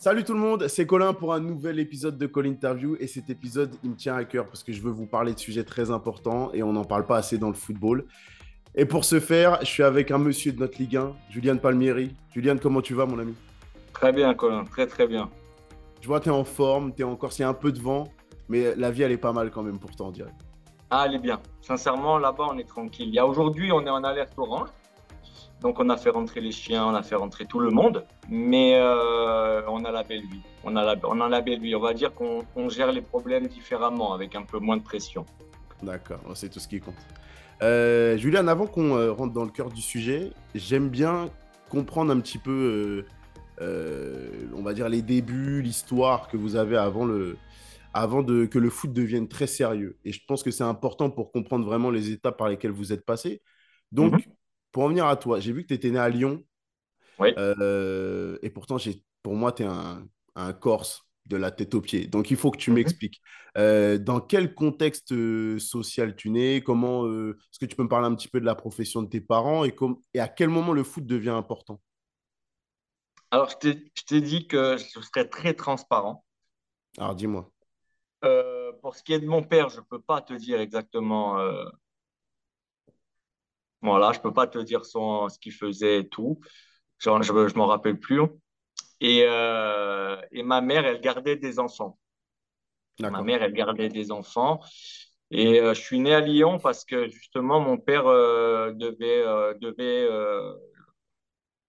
Salut tout le monde, c'est Colin pour un nouvel épisode de Call Interview et cet épisode il me tient à cœur parce que je veux vous parler de sujets très importants et on n'en parle pas assez dans le football. Et pour ce faire, je suis avec un monsieur de notre Ligue 1, Julian Palmieri. Julian, comment tu vas mon ami? Très bien Colin, très très bien. Je vois tu es en forme, tu es encore s'il y a un peu de vent, mais la vie elle est pas mal quand même pour toi on dirait. Ah elle est bien, sincèrement là-bas on est tranquille. Il y a aujourd'hui on est en alerte orange, donc on a fait rentrer les chiens, on a fait rentrer tout le monde, mais euh, on a la belle vie. On a la, on a la belle vie. On va dire qu'on gère les problèmes différemment, avec un peu moins de pression. D'accord, c'est tout ce qui compte. Euh, Julian, avant qu'on euh, rentre dans le cœur du sujet, j'aime bien comprendre un petit peu, on va dire, les débuts, l'histoire que vous avez avant, le, avant de, que le foot devienne très sérieux. Et je pense que c'est important pour comprendre vraiment les étapes par lesquelles vous êtes passé. Donc, mhm pour en venir à toi, j'ai vu que tu étais né à Lyon. Oui. Euh, et pourtant, pour moi, tu es un, Corse de la tête aux pieds. Donc, il faut que tu mhm. m'expliques. Euh, dans quel contexte euh, social tu nais? Comment Est-ce que tu peux me parler un petit peu de la profession de tes parents et, et à quel moment le foot devient important? Alors, je t'ai dit que je serais très transparent. Alors, dis-moi. pour ce qui est de mon père, je ne peux pas te dire exactement voilà, je peux pas te dire son, ce qu'il faisait et tout. Genre, je ne m'en rappelle plus. Et, euh, et ma mère, elle gardait des enfants. Ma mère, elle gardait des enfants. Et euh, je suis né à Lyon parce que justement, mon père euh, devait, devait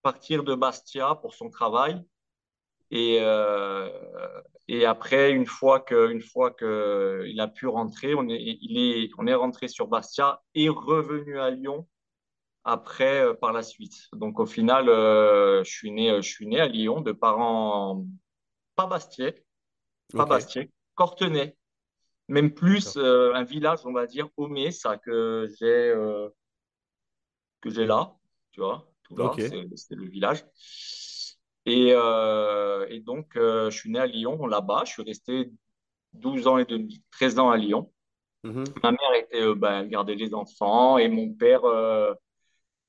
partir de Bastia pour son travail. Et, et après, une fois que, une fois que il a pu rentrer, on est, il est, on est rentré sur Bastia et revenu à Lyon après euh, par la suite. Donc au final, euh, je, suis né, je suis né à Lyon de parents pas Bastiais, pas Bastiais, Cortenay. Même plus euh, un village, on va dire, Homé, ça que j'ai que j'ai là, tu vois, tout là, c'est le village. Et, et donc, je suis né à Lyon, là-bas. Je suis resté 12 ans et demi, 13 ans à Lyon. Mhm. Ma mère était, ben, elle gardait les enfants et mon père,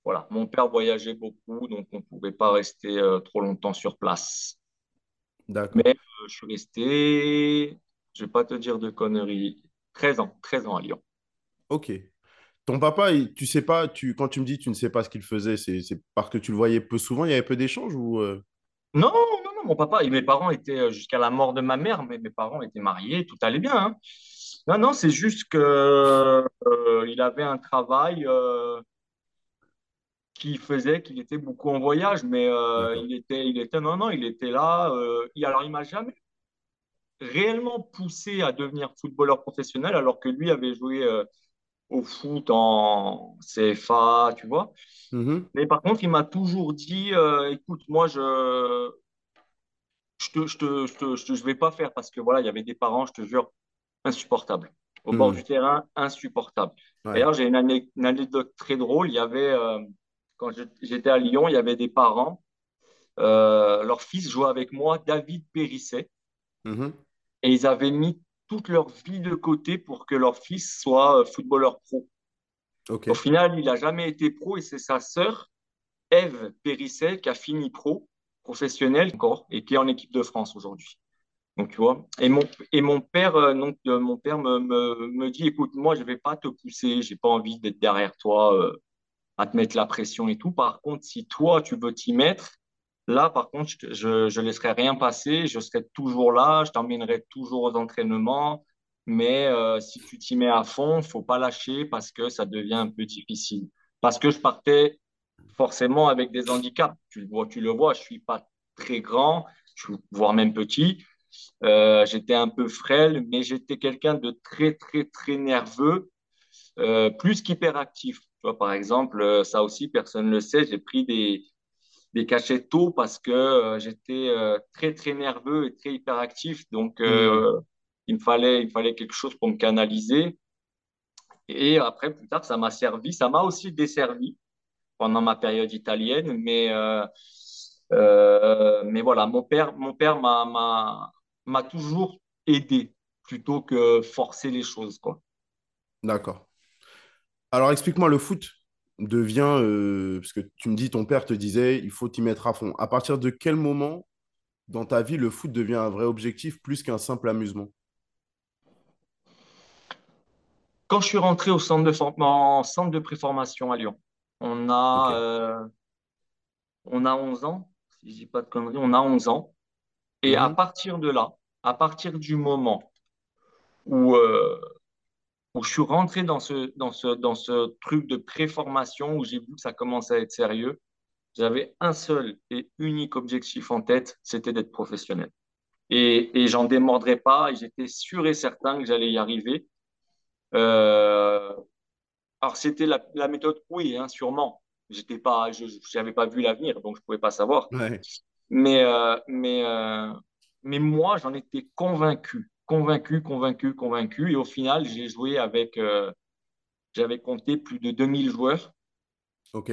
voilà, mon père voyageait beaucoup, donc on ne pouvait pas rester euh, trop longtemps sur place. D'accord. Mais euh, je suis resté, je ne vais pas te dire de conneries, 13 ans, 13 ans à Lyon. Ok. Ton papa, tu sais pas, tu, quand tu me dis tu ne sais pas ce qu'il faisait, c'est parce que tu le voyais peu souvent, il y avait peu d'échanges ou euh? Non, non, non, mon papa et mes parents étaient jusqu'à la mort de ma mère, mais mes parents étaient mariés, tout allait bien. Hein. Non, non, c'est juste que il avait un travail qui faisait qu'il était beaucoup en voyage, mais euh, il était, il était, non, non, il était là. Euh, alors, il m'a jamais réellement poussé à devenir footballeur professionnel, alors que lui avait joué euh, au foot en CFA, tu vois. Mm-hmm. Mais par contre, il m'a toujours dit, écoute, moi, je je te, je, te, je, te, je, vais pas faire parce que voilà, il y avait des parents, je te jure, insupportables. Au bord mm. du terrain, insupportables. D'ailleurs, j'ai une, une, anecdote très drôle. Il y avait quand j'étais à Lyon, il y avait des parents. Euh, leur fils jouait avec moi, David Périsset. Mhm. Et ils avaient mis toute leur vie de côté pour que leur fils soit euh, footballeur pro. Au final, il n'a jamais été pro et c'est sa sœur, Eve Périsset, qui a fini pro, professionnelle encore, et qui est en équipe de France aujourd'hui. Donc, tu vois. Et mon, et mon père, euh, donc, mon père me, me, me, dit écoute, moi, je ne vais pas te pousser, je n'ai pas envie d'être derrière toi à te mettre la pression et tout. Par contre, si toi, tu veux t'y mettre, là, par contre, je ne laisserai rien passer. Je serai toujours là. Je t'emmènerai toujours aux entraînements. Mais euh, si tu t'y mets à fond, faut pas lâcher parce que ça devient un peu difficile. Parce que je partais forcément avec des handicaps. Tu le vois, tu le vois je suis pas très grand, voire même petit. Euh, j'étais un peu frêle, mais j'étais quelqu'un de très, très, très nerveux, euh, plus qu'hyperactif par exemple, euh, ça aussi, personne ne le sait, j'ai pris des, des cachets tôt parce que euh, j'étais euh, très, très nerveux et très hyperactif. Donc, hmm. il, me fallait, il fallait quelque chose pour me canaliser. Et après, plus tard, ça m'a servi. Ça m'a aussi desservi pendant ma période italienne. Mais, mais voilà, mon père, mon père m'a toujours aidé plutôt que forcer les choses. quoi. D'accord. Alors, explique-moi, le foot devient, euh, parce que tu me dis, ton père te disait, il faut t'y mettre à fond. À partir de quel moment dans ta vie, le foot devient un vrai objectif plus qu'un simple amusement? Quand je suis rentré au centre de, centre de préformation à Lyon, on a, euh, on a 11 ans, si je dis pas de conneries, on a 11 ans. Et à mhm. partir de là, à partir du moment où, euh, où je suis rentré dans ce, dans ce, dans ce truc de préformation, où j'ai vu que ça commençait à être sérieux, j'avais un seul et unique objectif en tête, c'était d'être professionnel. Et, et j'en démordrais pas, et j'étais sûr et certain que j'allais y arriver. Euh, alors, c'était la, la, méthode oui, hein, sûrement. J'étais pas, je n'avais pas vu l'avenir, donc je pouvais pas savoir. Mais, euh, mais, euh, mais moi, j'en étais convaincu, convaincu, convaincu, convaincu. Et au final, j'ai joué avec, j'avais compté plus de 2000 joueurs. OK.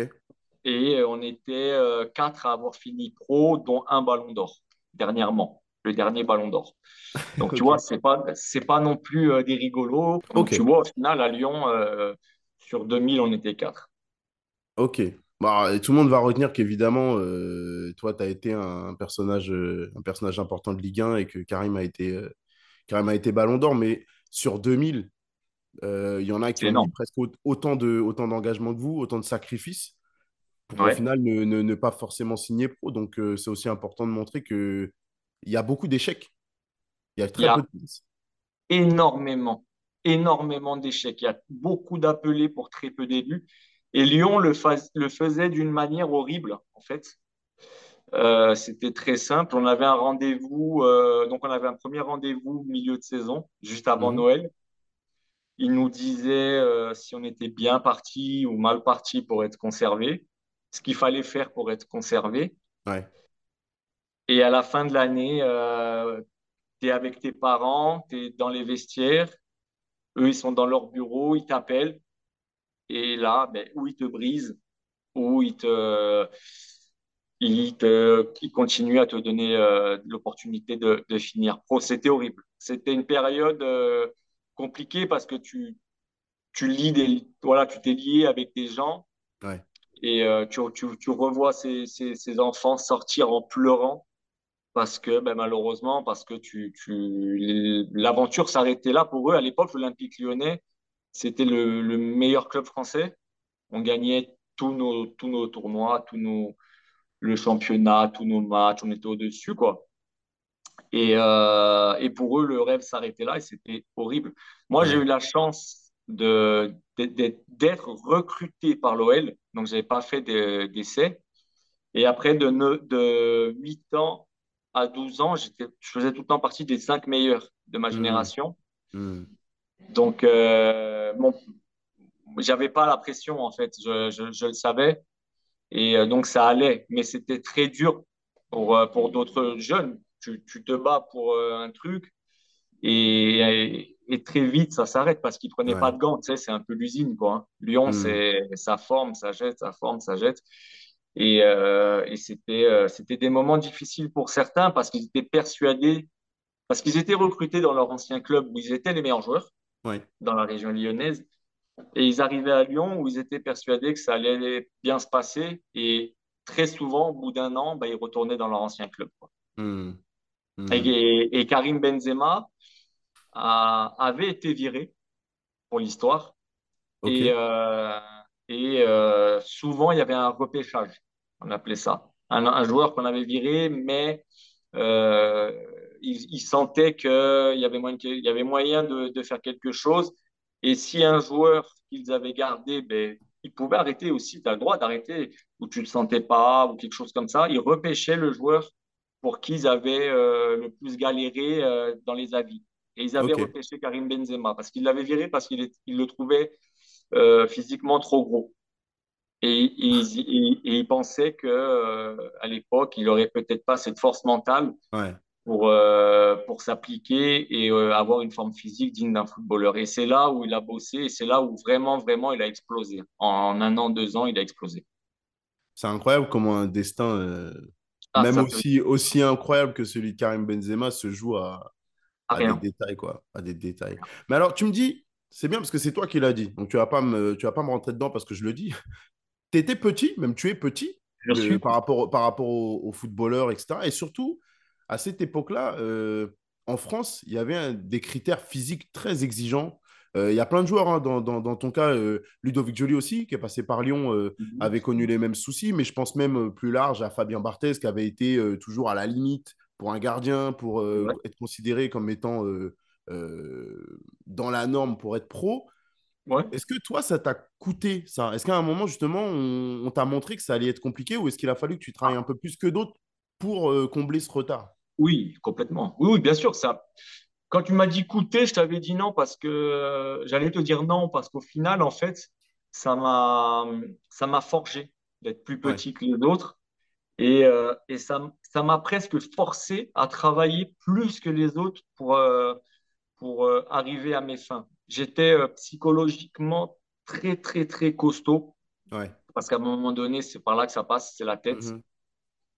Et on était quatre à avoir fini pro, dont un ballon d'or, dernièrement le dernier ballon d'or. Donc, tu vois, c'est pas, c'est pas non plus euh, des rigolos. tu vois, au final, à Lyon, euh, sur 2000, on était quatre. Ok. Bah, tout le monde va retenir qu'évidemment, euh, toi, tu as été un, personnage, un personnage important de Ligue 1 et que Karim a été, Karim a été ballon d'or. Mais sur 2000, il y en a qui ont mis presque autant, de, autant d'engagement que vous, autant de sacrifices pour au final ne, ne, pas forcément signer pro. Donc, c'est aussi important de montrer que il y a beaucoup d'échecs. Il y a très peu de Énormément, énormément d'échecs. Il y a beaucoup d'appelés pour très peu d'élus. Et Lyon le, le faisait d'une manière horrible, en fait. Euh, c'était très simple. On avait un rendez-vous, euh, donc on avait un premier rendez-vous milieu de saison, juste avant mhm. Noël. Il nous disait euh, si on était bien parti ou mal parti pour être conservé, ce qu'il fallait faire pour être conservé. Ouais. Et à la fin de l'année, tu es avec tes parents, tu es dans les vestiaires, eux, ils sont dans leur bureau, ils t'appellent. Et là, ben, ou ils te brisent, ou ils te, ils te, ils continuent à te donner euh, l'opportunité de, de, finir pro. C'était horrible. C'était une période euh, compliquée parce que tu, tu lis des, voilà, tu t'es lié avec des gens. Et euh, tu, tu, tu, revois ces, ces, ces, enfants sortir en pleurant parce que ben, malheureusement, parce que tu, tu, l'aventure s'arrêtait là pour eux. À l'époque, l'Olympique lyonnais, c'était le, le, meilleur club français. On gagnait tous nos, tous nos tournois, tous nos, le championnat, tous nos matchs, on était au-dessus, quoi. Et, euh, et pour eux, le rêve s'arrêtait là et c'était horrible. Moi, j'ai eu la chance de, d'être recruté par l'OL, donc je n'avais pas fait d'essai. Et après de, de 8 ans à 12 ans, je faisais tout le temps partie des cinq meilleurs de ma mmh. génération. Mmh. Donc, euh, bon, j'avais pas la pression, en fait, je, je, le savais. Et euh, donc, ça allait. Mais c'était très dur pour, euh, pour d'autres jeunes. Tu, tu, te bats pour euh, un truc et, et, très vite, ça s'arrête parce qu'ils prenaient pas de gants. Tu sais, c'est un peu l'usine, quoi. Hein. Lyon, mmh. c'est ça forme, ça jette, ça forme, ça jette. Et, euh, et c'était, euh, c'était des moments difficiles pour certains parce qu'ils étaient persuadés, parce qu'ils étaient recrutés dans leur ancien club où ils étaient les meilleurs joueurs, dans la région lyonnaise. Et ils arrivaient à Lyon où ils étaient persuadés que ça allait bien se passer. Et très souvent, au bout d'un an, bah, ils retournaient dans leur ancien club. Mmh. Mmh. Et, et, Karim Benzema a, avait été viré pour l'histoire. Et, euh, et euh, souvent, il y avait un repêchage on appelait ça. Un, joueur qu'on avait viré, mais euh, il, sentait qu'il y avait moyen, il y avait moyen de, de, faire quelque chose. Et si un joueur qu'ils avaient gardé, ben, il pouvait arrêter aussi, tu as le droit d'arrêter, ou tu ne le sentais pas, ou quelque chose comme ça. Ils repêchaient le joueur pour qui ils avaient euh, le plus galéré euh, dans les avis. Et ils avaient repêché Karim Benzema, parce qu'ils l'avaient viré, parce qu'ils le trouvaient euh, physiquement trop gros. Et, il pensait que euh, à l'époque, il aurait peut-être pas cette force mentale pour euh, pour s'appliquer et euh, avoir une forme physique digne d'un footballeur. Et c'est là où il a bossé et c'est là où vraiment vraiment il a explosé. En, un an, deux ans, il a explosé. C'est incroyable comment un destin, ah, même aussi aussi incroyable que celui de Karim Benzema, se joue à, à, des détails quoi, à des détails. Mais alors, tu me dis. C'est bien parce que c'est toi qui l'as dit. Donc, tu vas pas me, tu vas pas me rentrer dedans parce que je le dis tu étais petit, même tu es petit, par rapport, par rapport aux, footballeurs, etc. Et surtout, à cette époque-là, euh, en France, il y avait un- des critères physiques très exigeants. Euh, Il y a plein de joueurs, hein, dans, dans- dans ton cas, euh, Ludovic Joly aussi, qui est passé par Lyon, euh, Mhm. avait connu les mêmes soucis, mais je pense même plus large à Fabien Barthez, qui avait été toujours à la limite pour un gardien, pour Ouais. être considéré comme étant dans la norme pour être pro. Ouais. Est-ce que toi, ça t'a coûté ça? Est-ce qu'à un moment, justement, on, on t'a montré que ça allait être compliqué ou est-ce qu'il a fallu que tu travailles un peu plus que d'autres pour combler ce retard? Oui, complètement. Oui, oui, bien sûr, ça. Quand tu m'as dit coûter, je t'avais dit non parce que euh, j'allais te dire non parce qu'au final, en fait, ça m'a ça m'a forgé d'être plus Ouais. petit que les autres et, euh, et ça ça m'a presque forcé à travailler plus que les autres pour euh, pour euh, arriver à mes fins. J'étais psychologiquement très très très costaud Ouais. parce qu'à un moment donné, c'est par là que ça passe, c'est la tête. Mhm.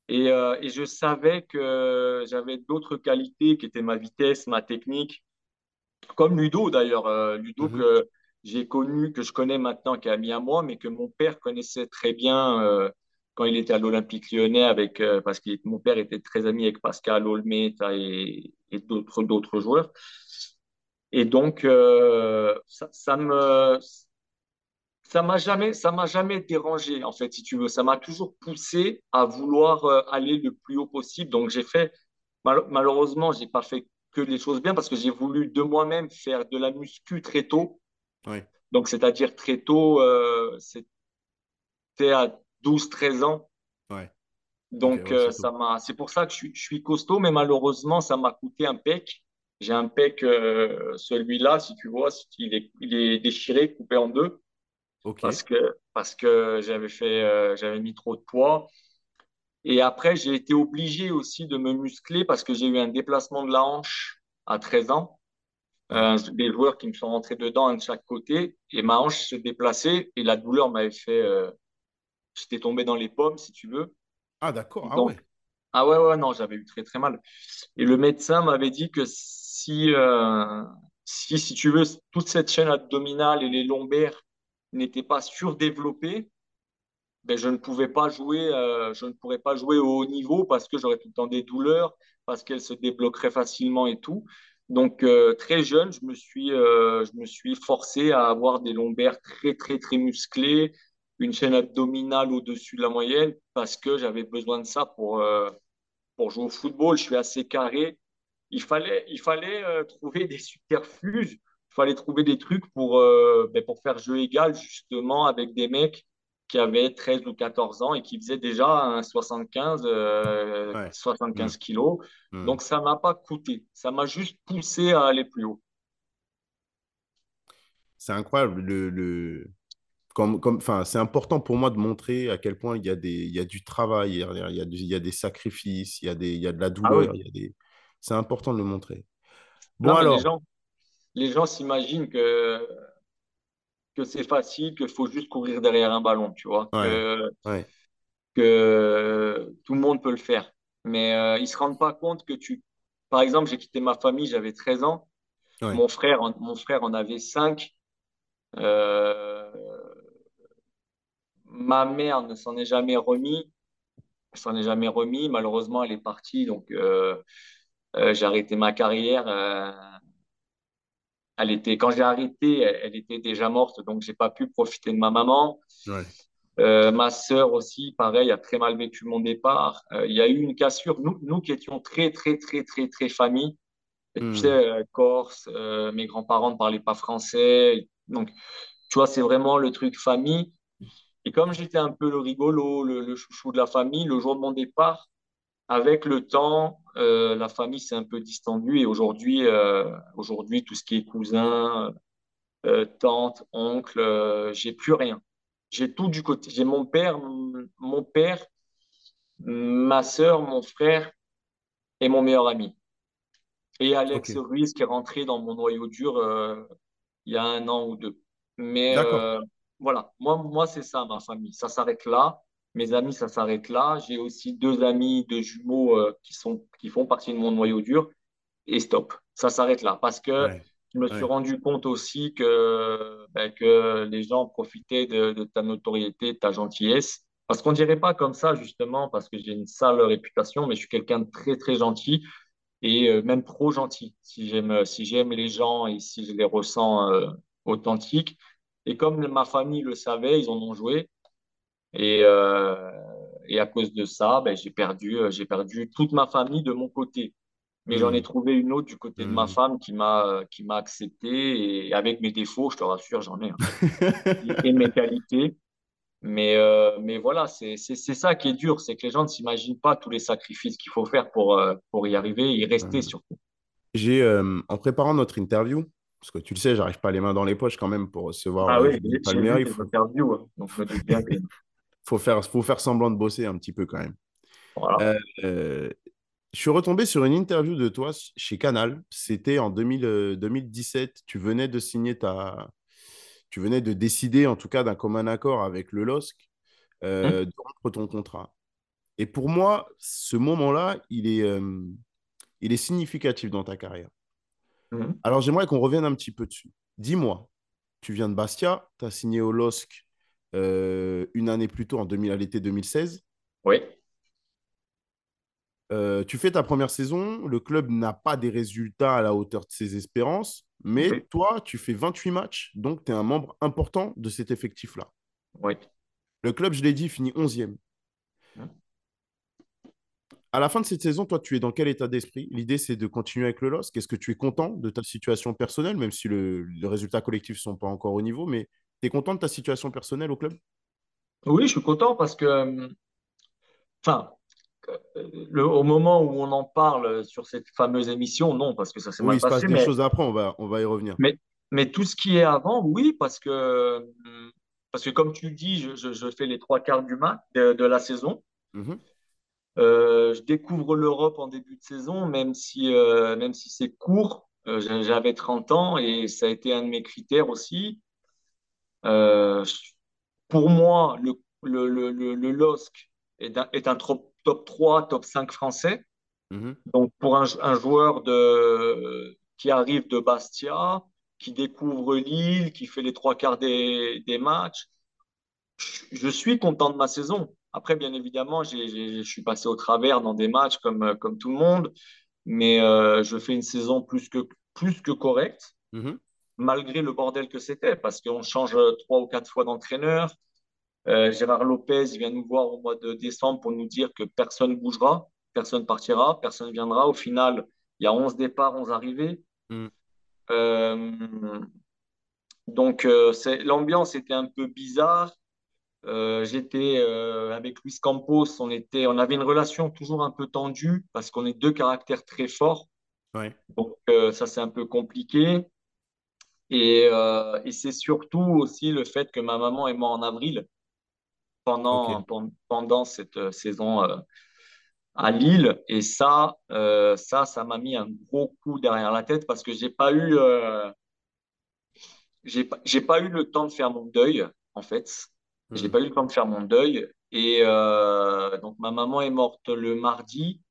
Et, euh, et je savais que j'avais d'autres qualités qui étaient ma vitesse, ma technique, comme Ludo d'ailleurs. Euh, Ludo Mhm. que j'ai connu, que je connais maintenant, qui est ami à moi, mais que mon père connaissait très bien euh, quand il était à l'Olympique lyonnais, avec, parce que mon père était très ami avec Pascal Olmé et, et d'autres d'autres joueurs. Et donc, ça, ça me, ça m'a jamais, ça m'a jamais dérangé, en fait, si tu veux. Ça m'a toujours poussé à vouloir euh, aller le plus haut possible. Donc, j'ai fait, mal- malheureusement, j'ai pas fait que les choses bien parce que j'ai voulu de moi-même faire de la muscu très tôt. Ouais. Donc, c'est-à-dire très tôt, euh, c'était à douze treize ans. Ouais. Ok, Donc, ouais, euh, c'est ça m'a, c'est pour ça que je suis, je suis costaud, mais malheureusement, ça m'a coûté un pec. J'ai un pec, euh, celui-là, si tu vois, il est, il est déchiré, coupé en deux Parce que, parce que j'avais fait, euh, j'avais mis trop de poids. Et après, j'ai été obligé aussi de me muscler parce que j'ai eu un déplacement de la hanche à 13 ans. Euh, des joueurs qui me sont rentrés dedans, un de chaque côté, et ma hanche se déplaçait et la douleur m'avait fait, euh, j'étais tombé dans les pommes, si tu veux. Ah, d'accord. Ah ouais. ah ouais, ouais, non, j'avais eu très, très mal. Et le médecin m'avait dit que si, si, si tu veux, toute cette chaîne abdominale et les lombaires n'étaient pas surdéveloppés, ben, je ne pouvais pas jouer, euh, je ne pourrais pas jouer au haut niveau parce que j'aurais tout le temps des douleurs, parce qu'elles se débloqueraient facilement et tout. Donc, euh, très jeune, je me suis, euh, je me suis forcé à avoir des lombaires très, très, très musclés, une chaîne abdominale au-dessus de la moyenne parce que j'avais besoin de ça pour, pour jouer au football. Je suis assez carré. Il fallait, il fallait trouver des subterfuges. Il fallait trouver des trucs pour, euh, ben, pour faire jeu égal, justement, avec des mecs qui avaient 13 ou 14 ans et qui faisaient déjà un 75, euh, Ouais. 75 Hmm. kilos. Hmm. Donc, ça m'a pas coûté. Ça m'a juste poussé à aller plus haut. C'est incroyable. Le, le... Comme, comme, c'est important pour moi de montrer à quel point il y a, des, il y a du travail, il y a, il y a, du- il y a des sacrifices, il y a, des, il y a de la Ah oui. douleur. Il y a des... C'est important de le montrer. Bon, Non, alors, les gens s'imaginent que, que c'est facile, qu'il faut juste courir derrière un ballon, tu vois, ouais, que, ouais, que tout le monde peut le faire. Mais euh, ils se rendent pas compte que tu... Par exemple, j'ai quitté ma famille, j'avais 13 ans. ouais. Mon frère, en- mon frère en avait 5. Euh, ma mère ne s'en est jamais remis. Elle s'en est jamais remis. Malheureusement, elle est partie. Donc, euh, j'ai arrêté ma carrière. Elle était, quand j'ai arrêté, elle, elle était déjà morte. Donc, j'ai pas pu profiter de ma maman. ouais. Euh, ma sœur aussi, pareil, a très mal vécu mon départ. Euh, il y a eu une cassure. Nous, nous qui étions très, très, très, très, très famille, et tu sais, Hmm. euh, Corse, euh, mes grands-parents ne parlaient pas français. Donc, tu vois, c'est vraiment le truc famille. Et comme j'étais un peu le rigolo, le, le chouchou de la famille, le jour de mon départ, avec le temps, euh, la famille s'est un peu distendue. Et aujourd'hui, euh, aujourd'hui, tout ce qui est cousin, euh, tante, oncle, j'ai plus rien. J'ai tout du côté. J'ai mon père, mon père, ma sœur, mon frère et mon meilleur ami. Et Alex Ruiz qui est rentré dans mon noyau dur il y a un an ou deux. Mais voilà, moi, moi c'est ça, ma famille. Ça s'arrête là. Mes amis, ça s'arrête là. J'ai aussi deux amis, deux jumeaux euh, qui sont, qui font partie de mon noyau dur. Et stop, ça s'arrête là. Parce que Ouais, je me suis ouais, rendu compte aussi que, ben, que les gens profitaient de, de ta notoriété, de ta gentillesse. Parce qu'on dirait pas comme ça, justement, parce que j'ai une sale réputation, mais je suis quelqu'un de très, très gentil et euh, même trop gentil. Si j'aime, si j'aime les gens et si je les ressens euh, authentiques. Et comme ma famille le savait, ils en ont joué. Et, euh, et à cause de ça, ben, j'ai perdu, j'ai perdu toute ma famille de mon côté. Mais j'en ai Hmm. trouvé une autre du côté de ma Hmm. femme qui m'a qui m'a accepté et avec mes défauts, je te rassure, j'en ai, hein, et mes qualités. Mais, euh, mais voilà, c'est ça qui est dur, c'est que les gens ne s'imaginent pas tous les sacrifices qu'il faut faire pour, euh, pour y arriver et y rester Hmm. surtout. J'ai, euh, en préparant notre interview, parce que tu le sais, j'arrive pas les mains dans les poches quand même pour recevoir Ah euh, oui. Il tes faut, interviews, hein, donc je me doute bien que faut faire, faut faire semblant de bosser un petit peu quand même. voilà. Euh, euh, je suis retombé sur une interview de toi chez Canal. C'était en 2000, euh, 2017. Tu venais de signer ta. Tu venais de décider, en tout cas, d'un commun accord avec le LOSC euh, de rompre ton contrat. Et pour moi, ce moment-là, il est, euh, il est significatif dans ta carrière. hum. Alors, j'aimerais qu'on revienne un petit peu dessus. Dis-moi, tu viens de Bastia, tu as signé au LOSC euh, une année plus tôt, en 2000, à l'été 2016. Oui, Euh, tu fais ta première saison, le club n'a pas des résultats à la hauteur de ses espérances, mais toi, tu fais 28 matchs, donc tu es un membre important de cet effectif-là. oui. Le club, je l'ai dit, finit 11e. Hum. À la fin de cette saison, toi, tu es dans quel état d'esprit? L'idée, c'est de continuer avec le LOSC. Est-ce que tu es content de ta situation personnelle, même si le- les résultats collectifs ne sont pas encore au niveau, mais tu es content de ta situation personnelle au club? Oui, je suis content parce que, euh, enfin, euh, le, au moment où on en parle sur cette fameuse émission, non, parce que ça s'est Oui, mal il se passe des choses après, on va, on va y revenir. mais, mais tout ce qui est avant, oui, parce que, parce que comme tu dis, je, je, je fais les trois quarts du match de, de la saison. Mhm, Euh, je découvre l'Europe en début de saison, même si, euh, même si c'est court. Euh, j'a- j'avais 30 ans et ça a été un de mes critères aussi. Euh, pour moi, le, le, le, le, le LOSC est un, est un trop- top 3, top 5 français. mhm, Donc, pour un, un joueur de, qui arrive de Bastia, qui découvre Lille, qui fait les trois quarts des, des matchs, je, suis content de ma saison. Après, bien évidemment, je suis passé au travers dans des matchs comme, comme tout le monde, mais euh, je fais une saison plus que, plus que correcte, mhm. Malgré le bordel que c'était, parce qu'on change trois ou quatre fois d'entraîneur. Euh, Gérard Lopez vient nous voir au mois de décembre pour nous dire que personne bougera, personne partira, personne viendra. Au final, il y a 11 départs, 11 arrivées. Mhm. Euh, donc, euh, l'ambiance était un peu bizarre. J'étais avec Luis Campos, on était, on avait une relation toujours un peu tendue parce qu'on est deux caractères très forts. Ouais, Donc, ça, c'est un peu compliqué. Et, euh, et c'est surtout aussi le fait que ma maman est morte en avril pendant, pen- pendant cette euh, saison euh, à Lille. Et ça, euh, ça, ça m'a mis un gros coup derrière la tête parce que j'ai pas eu, j'ai pas, eu le temps de faire mon deuil, en fait. J'ai Mhm, pas eu le temps de faire mon deuil. Et donc, ma maman est morte le mardi.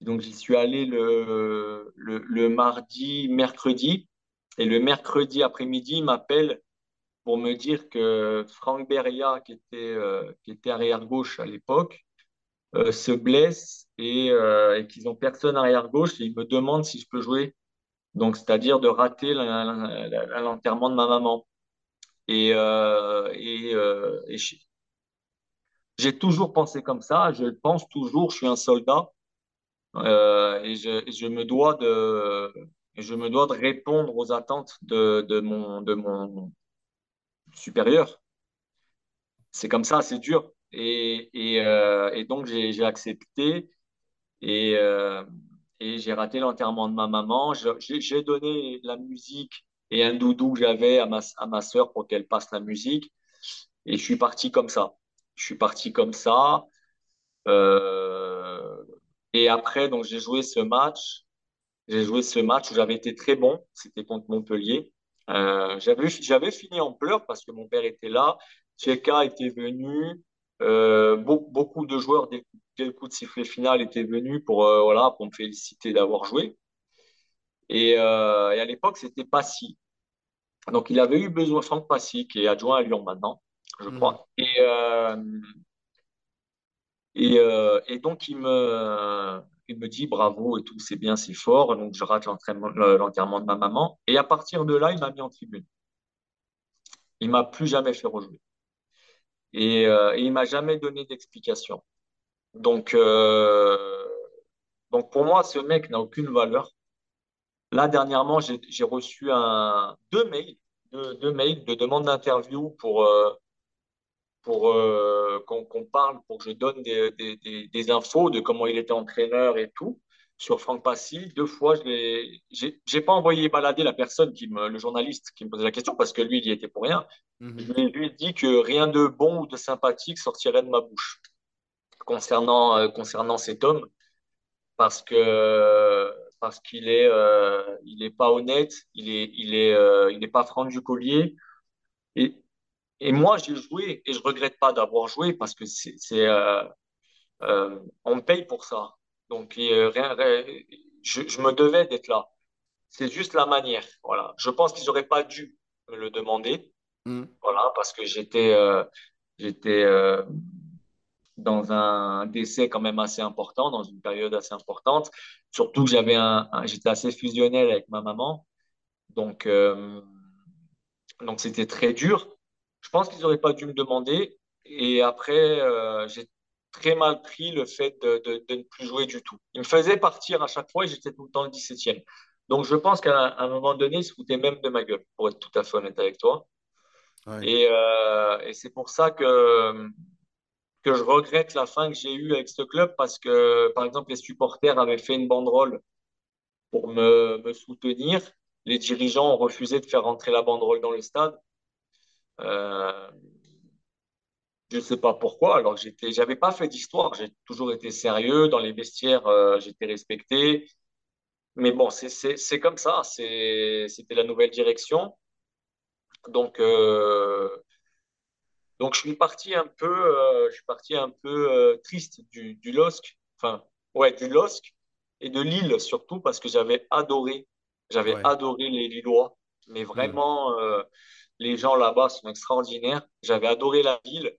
Donc, j'y suis allé le, le, le mardi, mercredi. Et le mercredi après-midi, il m'appelle pour me dire que Franck Beria, qui était, euh, qui était arrière gauche à l'époque, euh, se blesse et, euh, qu'ils ont personne arrière gauche et ils me demandent si je peux jouer. Donc, c'est-à-dire de rater l'enterrement de ma maman. Et, et, j'ai toujours pensé comme ça, je le pense toujours, je suis un soldat et je me dois de, je me dois de répondre aux attentes de, mon, supérieur. C'est comme ça, c'est dur. Et, euh, donc, j'ai accepté et, euh, et j'ai raté l'enterrement de ma maman. J'ai donné la musique et un doudou que j'avais à ma, à sœur pour qu'elle passe la musique. Et je suis parti comme ça. Je suis parti comme ça. Euh, et après, j'ai joué ce match. J'ai joué ce match où j'avais été très bon. C'était contre Montpellier. Euh, j'avais, fini en pleurs parce que mon père était là. Tcheka était venu. Euh, beaucoup, beaucoup de joueurs, dès, dès le coup de sifflet final, étaient venus pour, euh, voilà, pour me féliciter d'avoir joué. Et, et à l'époque, c'était Passy. Donc, il avait eu besoin, Franck Passy, qui est adjoint à Lyon maintenant, je mhm. crois. Et, Et, et donc, il me, il me dit bravo et tout, c'est bien, c'est fort. Donc, je rate l'enterrement de ma maman. Et à partir de là, il m'a mis en tribune. Il m'a plus jamais fait rejouer. Et, euh, et il m'a jamais donné d'explication. Donc, euh, donc, pour moi, ce mec n'a aucune valeur. Là, dernièrement, j'ai reçu un, deux mails, deux, mails de demande d'interview pour, euh, pour euh, qu'on parle, pour que je donne des, des, des, infos de comment il était entraîneur et tout sur Franck Passy. Deux fois, je n'ai pas envoyé balader la personne, qui me, le journaliste qui me posait la question, parce que lui, il y était pour rien. Mhm. Je lui ai dit que rien de bon ou de sympathique sortirait de ma bouche concernant, euh, concernant cet homme, parce que parce qu'il est, euh, il est pas honnête, il est, il est, euh, il n'est pas franc du collier. Et, et moi, j'ai joué et je regrette pas d'avoir joué parce que c'est, euh, on me paye pour ça. Donc, rien, je, je, me devais d'être là. C'est juste la manière. Voilà. Je pense qu'ils n'auraient pas dû me le demander. Mm. Voilà, parce que j'étais, j'étais dans un décès quand même assez important, dans une période assez importante. Surtout que j'avais un, j'étais assez fusionnel avec ma maman, donc euh, donc c'était très dur. Je pense qu'ils n'auraient pas dû me demander. Et après, euh, j'ai très mal pris le fait de, de, de, ne plus jouer du tout. Ils me faisaient partir à chaque fois et j'étais tout le temps le 17e. Donc je pense qu'à un moment donné, ils se foutaient même de ma gueule, pour être tout à fait honnête avec toi. Et, euh, et c'est pour ça que que je regrette la fin que j'ai eue avec ce club parce que, par exemple, les supporters avaient fait une banderole pour me, me soutenir. Les dirigeants ont refusé de faire rentrer la banderole dans le stade. Euh, je ne sais pas pourquoi. Alors, j'étais, j'avais pas fait d'histoire. J'ai toujours été sérieux. Dans les vestiaires, euh, j'étais respecté. Mais bon, c'est comme ça. C'était la nouvelle direction. Donc, euh, donc je suis parti un peu, euh, je suis parti un peu triste du, du LOSC, enfin ouais du LOSC et de Lille surtout parce que j'avais adoré, j'avais adoré les Lillois, mais vraiment euh, les gens là-bas sont extraordinaires. J'avais adoré la ville.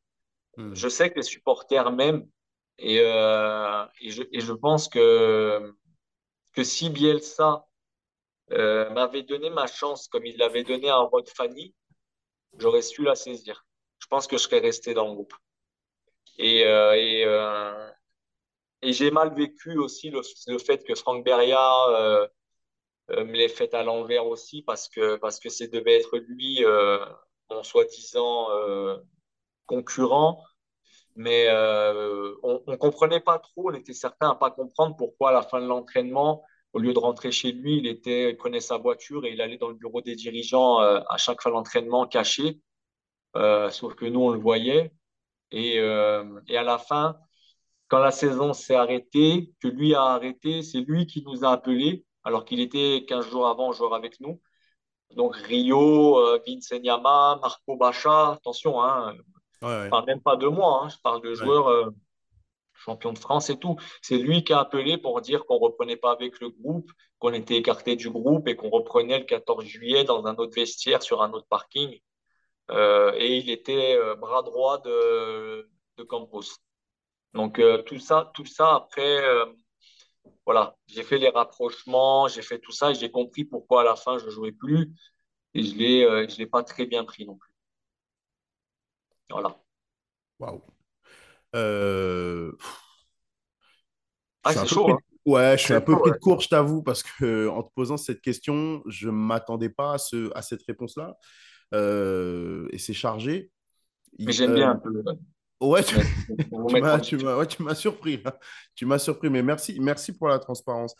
Hmm. Je sais que les supporters m'aiment et, et, je, et je pense que que si Bielsa m'avait donné ma chance comme il l'avait donné à Rod Fanny, j'aurais su la saisir je pense que je serais resté dans le groupe. Et, euh, et, euh, et j'ai mal vécu aussi le, le, fait que Franck Beria euh, me l'ait fait à l'envers aussi parce que parce que c'est devait être lui mon soi-disant concurrent. Mais on, ne comprenait pas trop on était certains à pas comprendre pourquoi à la fin de l'entraînement au lieu de rentrer chez lui il était prenait sa voiture et il allait dans le bureau des dirigeants à chaque fin d'entraînement caché. Euh, sauf que nous, on le voyait. Et, euh, et à la fin, quand la saison s'est arrêtée, que lui a arrêté, c'est lui qui nous a appelés, alors qu'il était 15 jours avant joueur avec nous. Donc Rio, euh, Vincent Yama, Marco Bacha, attention, hein, je parle même pas de moi, hein, je parle de joueurs euh, champions de France et tout. C'est lui qui a appelé pour dire qu'on reprenait pas avec le groupe, qu'on était écarté du groupe et qu'on reprenait le 14 juillet dans un autre vestiaire sur un autre parking. Euh, et il était euh, bras droit de, de Campos. Donc tout ça, tout ça après, voilà, j'ai fait les rapprochements, j'ai fait tout ça et j'ai compris pourquoi à la fin je jouais plus et je l'ai, je l'ai pas très bien pris non plus. Voilà. Waouh. Ah, c'est chaud. Hein. Ouais, je suis un peu pris de court, je t'avoue, parce que en te posant cette question, je m'attendais pas à, ce, à cette réponse-là. Euh, et c'est chargé. Mais j'aime bien un peu. Ouais, tu, m'as surpris. Tu m'as surpris, mais merci, merci pour la transparence.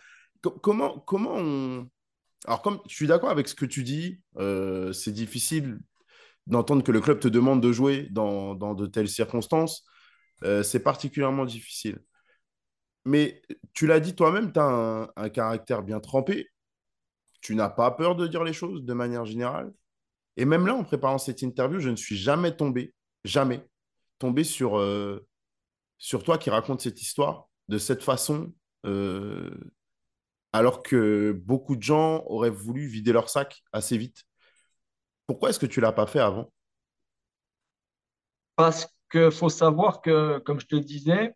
comment, comment on... Alors, comme je suis d'accord avec ce que tu dis, euh, c'est difficile d'entendre que le club te demande de jouer dans, dans de telles circonstances. Euh, c'est particulièrement difficile. Mais tu l'as dit toi-même, tu as un, un, caractère bien trempé. Tu n'as pas peur de dire les choses de manière générale. Et même là, en préparant cette interview, je ne suis jamais tombé, jamais tombé sur, euh, sur toi qui raconte cette histoire de cette façon, euh, alors que beaucoup de gens auraient voulu vider leur sac assez vite. Pourquoi est-ce que tu ne l'as pas fait avant? Parce qu'il faut savoir que, comme je te disais,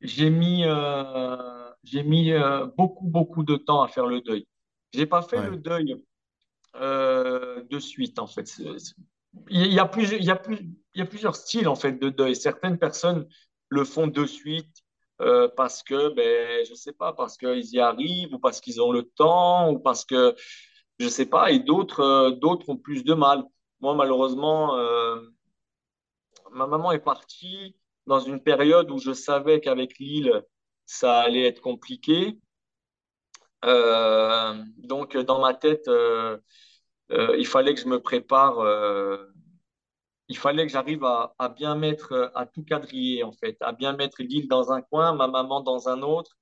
j'ai mis, euh, j'ai mis euh, beaucoup, beaucoup de temps à faire le deuil. J'ai pas fait Ouais, le deuil euh, de suite, en fait. Il y a plusieurs, styles, en fait, de deuil. Certaines personnes le font de suite euh, parce que, ben, je sais pas, parce qu'ils y arrivent ou parce qu'ils ont le temps ou parce que, je sais pas, et d'autres, euh, ont plus de mal. Moi, malheureusement, euh, ma maman est partie dans une période où je savais qu'avec Lille, ça allait être compliqué. Donc, dans ma tête, il fallait que je me prépare, euh, il fallait que j'arrive à, bien mettre, euh, à tout quadriller, en fait, à bien mettre Lille dans un coin, ma maman dans un autre.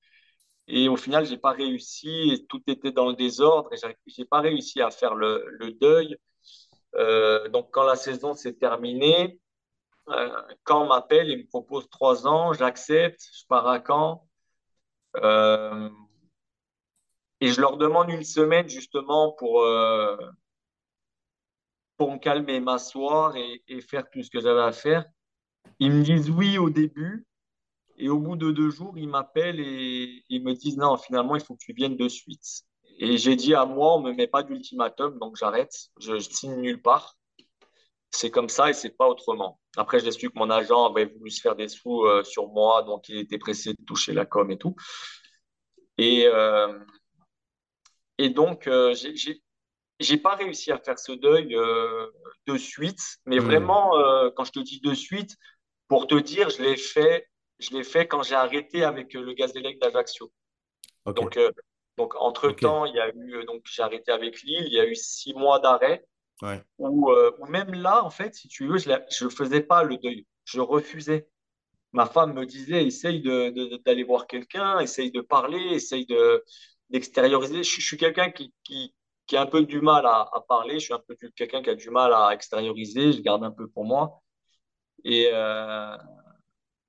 Et au final, j'ai pas réussi, et tout était dans le désordre, et j'ai pas réussi à faire le, le deuil. Euh, donc, quand la saison s'est terminée, euh, quand m'appelle, il me propose trois ans, j'accepte, je pars à Caen. Euh, et je leur demande une semaine justement pour, euh, pour me calmer, m'asseoir et, faire tout ce que j'avais à faire. Ils me disent oui au début. Et au bout de deux jours, ils m'appellent et ils me disent non, finalement, il faut que tu viennes de suite. Et j'ai dit à moi, on ne me met pas d'ultimatum, donc j'arrête. Je, je signe nulle part. C'est comme ça et c'est pas autrement. Après, j'ai su que mon agent avait voulu se faire des sous euh, sur moi, donc il était pressé de toucher la com et tout. Et, euh, et donc, euh, j'ai j'ai- pas réussi à faire ce deuil euh, de suite, mais Hmm, vraiment, euh, quand je te dis de suite, pour te dire, je l'ai fait, je l'ai fait quand j'ai arrêté avec euh, le Gazélec d'Ajaccio. Donc, euh, donc ok, entre-temps, il y a eu, donc j'ai arrêté avec Lille, il y a eu six mois d'arrêt, ouais, où, où même là, en fait, si tu veux, je ne faisais pas le deuil, je refusais. Ma femme me disait, essaye de, de- d'aller voir quelqu'un, essaye de parler, essaye de, d'extérioriser. Je, je suis quelqu'un qui, qui, qui a un peu du mal à, à parler, je suis un peu quelqu'un qui a du mal à extérioriser, je garde un peu pour moi. Et, euh,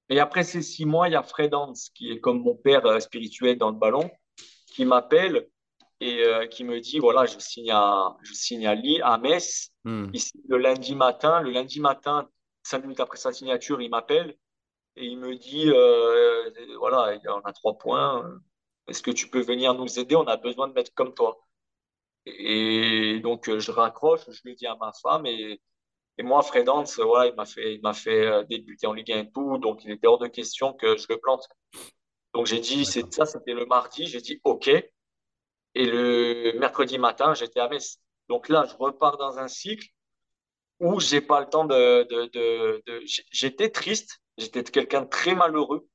et après ces six mois, il y a Fred Hans, qui est comme mon père euh, spirituel dans le ballon, qui m'appelle et euh, qui me dit, voilà, je signe à, je signe à, Lille, à Metz, hmm, ici le lundi matin. Le lundi matin, cinq minutes après sa signature, il m'appelle et il me dit, voilà, on a trois points. Est-ce que tu peux venir nous aider? On a besoin de mettre comme toi. Et donc, euh, je raccroche, je le dis à ma femme. Et, et moi, Fred Hans, voilà, il m'a fait, il m'a fait euh, débuter en Ligue 1 et tout. Donc, il était hors de question que je le plante. Donc, j'ai dit, c'est ça, c'était le mardi. J'ai dit, OK. Et le mercredi matin, j'étais à Metz. Donc là, je repars dans un cycle où j'ai pas le temps de, de, de, de... J'étais triste. J'étais quelqu'un de très malheureux.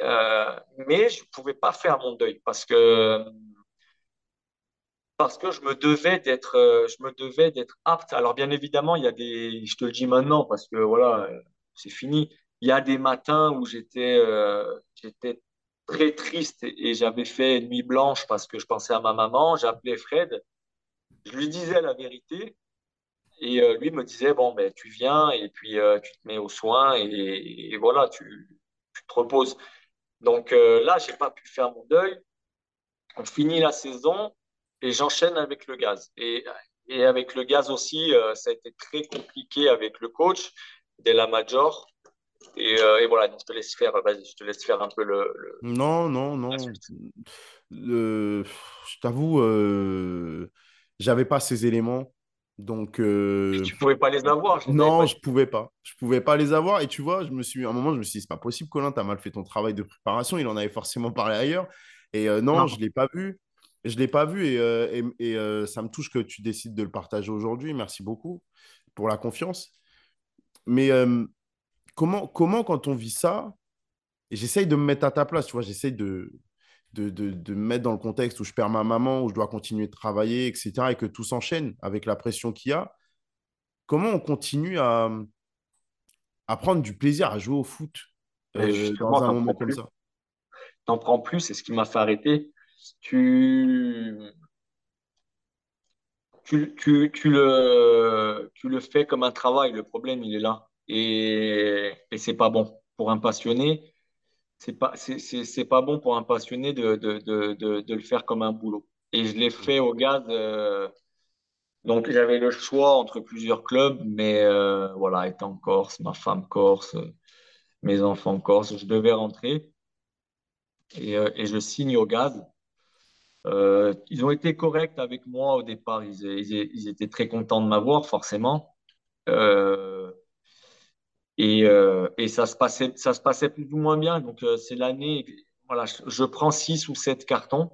Euh, mais je pouvais pas faire mon deuil parce que parce que je me devais d'être euh, je me devais d'être apte. Alors bien évidemment, il y a des je te le dis maintenant parce que voilà, euh, c'est fini. Il y a des matins où j'étais euh, j'étais très triste et, j'avais fait nuit blanche parce que je pensais à ma maman, j'appelais Fred, je lui disais la vérité et lui me disait bon ben tu viens et puis tu te mets aux soins et, voilà, tu, tu te reposes. Donc là, j'ai pas pu faire mon deuil. on finit la saison et j'enchaîne avec le gaz. Et, et avec le gaz aussi, euh, ça a été très compliqué avec le coach dès la major. Et, euh, et voilà, je te laisse faire, vas-y, je te laisse faire un peu le, le- Non, non, non. Le- Je t'avoue, euh, j'avais pas ces éléments. Donc, euh, Tu pouvais pas les avoir, je non, pas. je pouvais pas. Je pouvais pas les avoir. Et tu vois, je me suis, à un moment, je me suis dit, c'est pas possible, Colin, tu as mal fait ton travail de préparation. Il en avait forcément parlé ailleurs. Et euh, non, je Non, l'ai pas vu. Je l'ai pas vu. Et, euh, et, et, euh, ça me touche que tu décides de le partager aujourd'hui. Merci beaucoup pour la confiance. Mais euh, comment, comment, quand on vit ça, j'essaye de me mettre à ta place, tu vois, j'essaye de, de, de, de me mettre dans le contexte où je perds ma maman, où je dois continuer de travailler, etc., et que tout s'enchaîne avec la pression qu'il y a, comment on continue à, à prendre du plaisir à jouer au foot dans un moment comme plus. ça? T'en prends plus, c'est ce qui m'a fait arrêter. Tu, tu, tu, tu le, tu le fais comme un travail, le problème, il est là. Et, et c'est pas bon. Pour un passionné, c'est pas, pas bon pour un passionné de, de, de, de, le faire comme un boulot. Et je l'ai fait au gaz. euh, donc, j'avais le choix entre plusieurs clubs, mais euh, voilà, étant corse, ma femme corse, mes enfants corse, je devais rentrer. et, et je signe au gaz. Euh, ils ont été corrects avec moi au départ. Ils, ils, étaient très contents de m'avoir, forcément. Euh, et, euh, et, ça, se passait, ça se passait plus ou moins bien. Donc, c'est l'année. Voilà, je, je, prends six ou sept cartons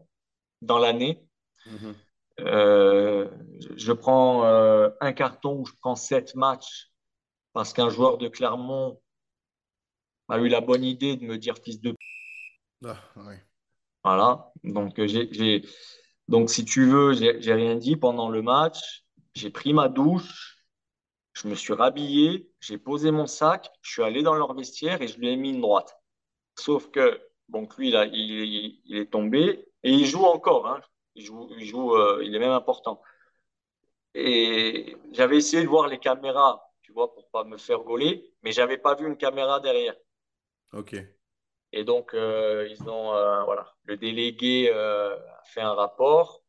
dans l'année. Mm-hmm. je prends un carton où je prends sept matchs parce qu'un joueur de Clermont a eu la bonne idée de me dire fils de. Ah, ouais. Voilà. Donc, euh, j'ai, donc si tu veux, j'ai rien dit pendant le match. J'ai pris ma douche, je me suis rhabillé, j'ai posé mon sac, je suis allé dans leur vestiaire et je lui ai mis une droite. Sauf que, donc lui, là, il, est tombé et il joue encore. Hein. Il, joue euh, il est même important. Et j'avais essayé de voir les caméras, tu vois, pour pas me faire gauler, mais j'avais pas vu une caméra derrière. Ok. Et donc, euh, ils ont, euh, voilà, le délégué euh, a fait un rapport.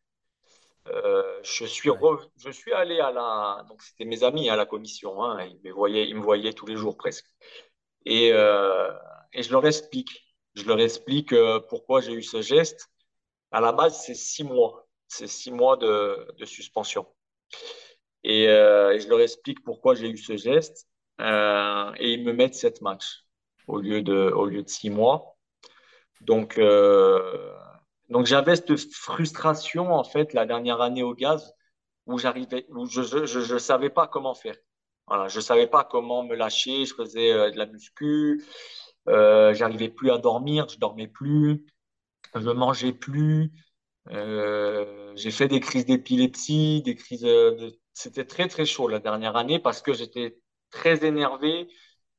je, suis je suis allé à la. Donc, c'était mes amis à la commission. Hein, ils, me voyaient, ils me voyaient tous les jours presque. Et, et je leur explique. Je leur explique pourquoi j'ai eu ce geste. À la base, c'est six mois. C'est six mois de, de suspension. Et, et, je leur explique pourquoi j'ai eu ce geste. et ils me mettent sept matchs au lieu de, au lieu de six mois. Donc, euh, donc j'avais cette frustration, en fait, la dernière année au gaz, où j'arrivais, où je ne je, je, savais pas comment faire. Voilà, je ne savais pas comment me lâcher. Je faisais euh, de la muscu. Euh, j'arrivais plus à dormir. Je dormais plus. Je mangeais plus. Euh, j'ai fait des crises d'épilepsie, des crises de... C'était très, très chaud la dernière année parce que j'étais très énervé.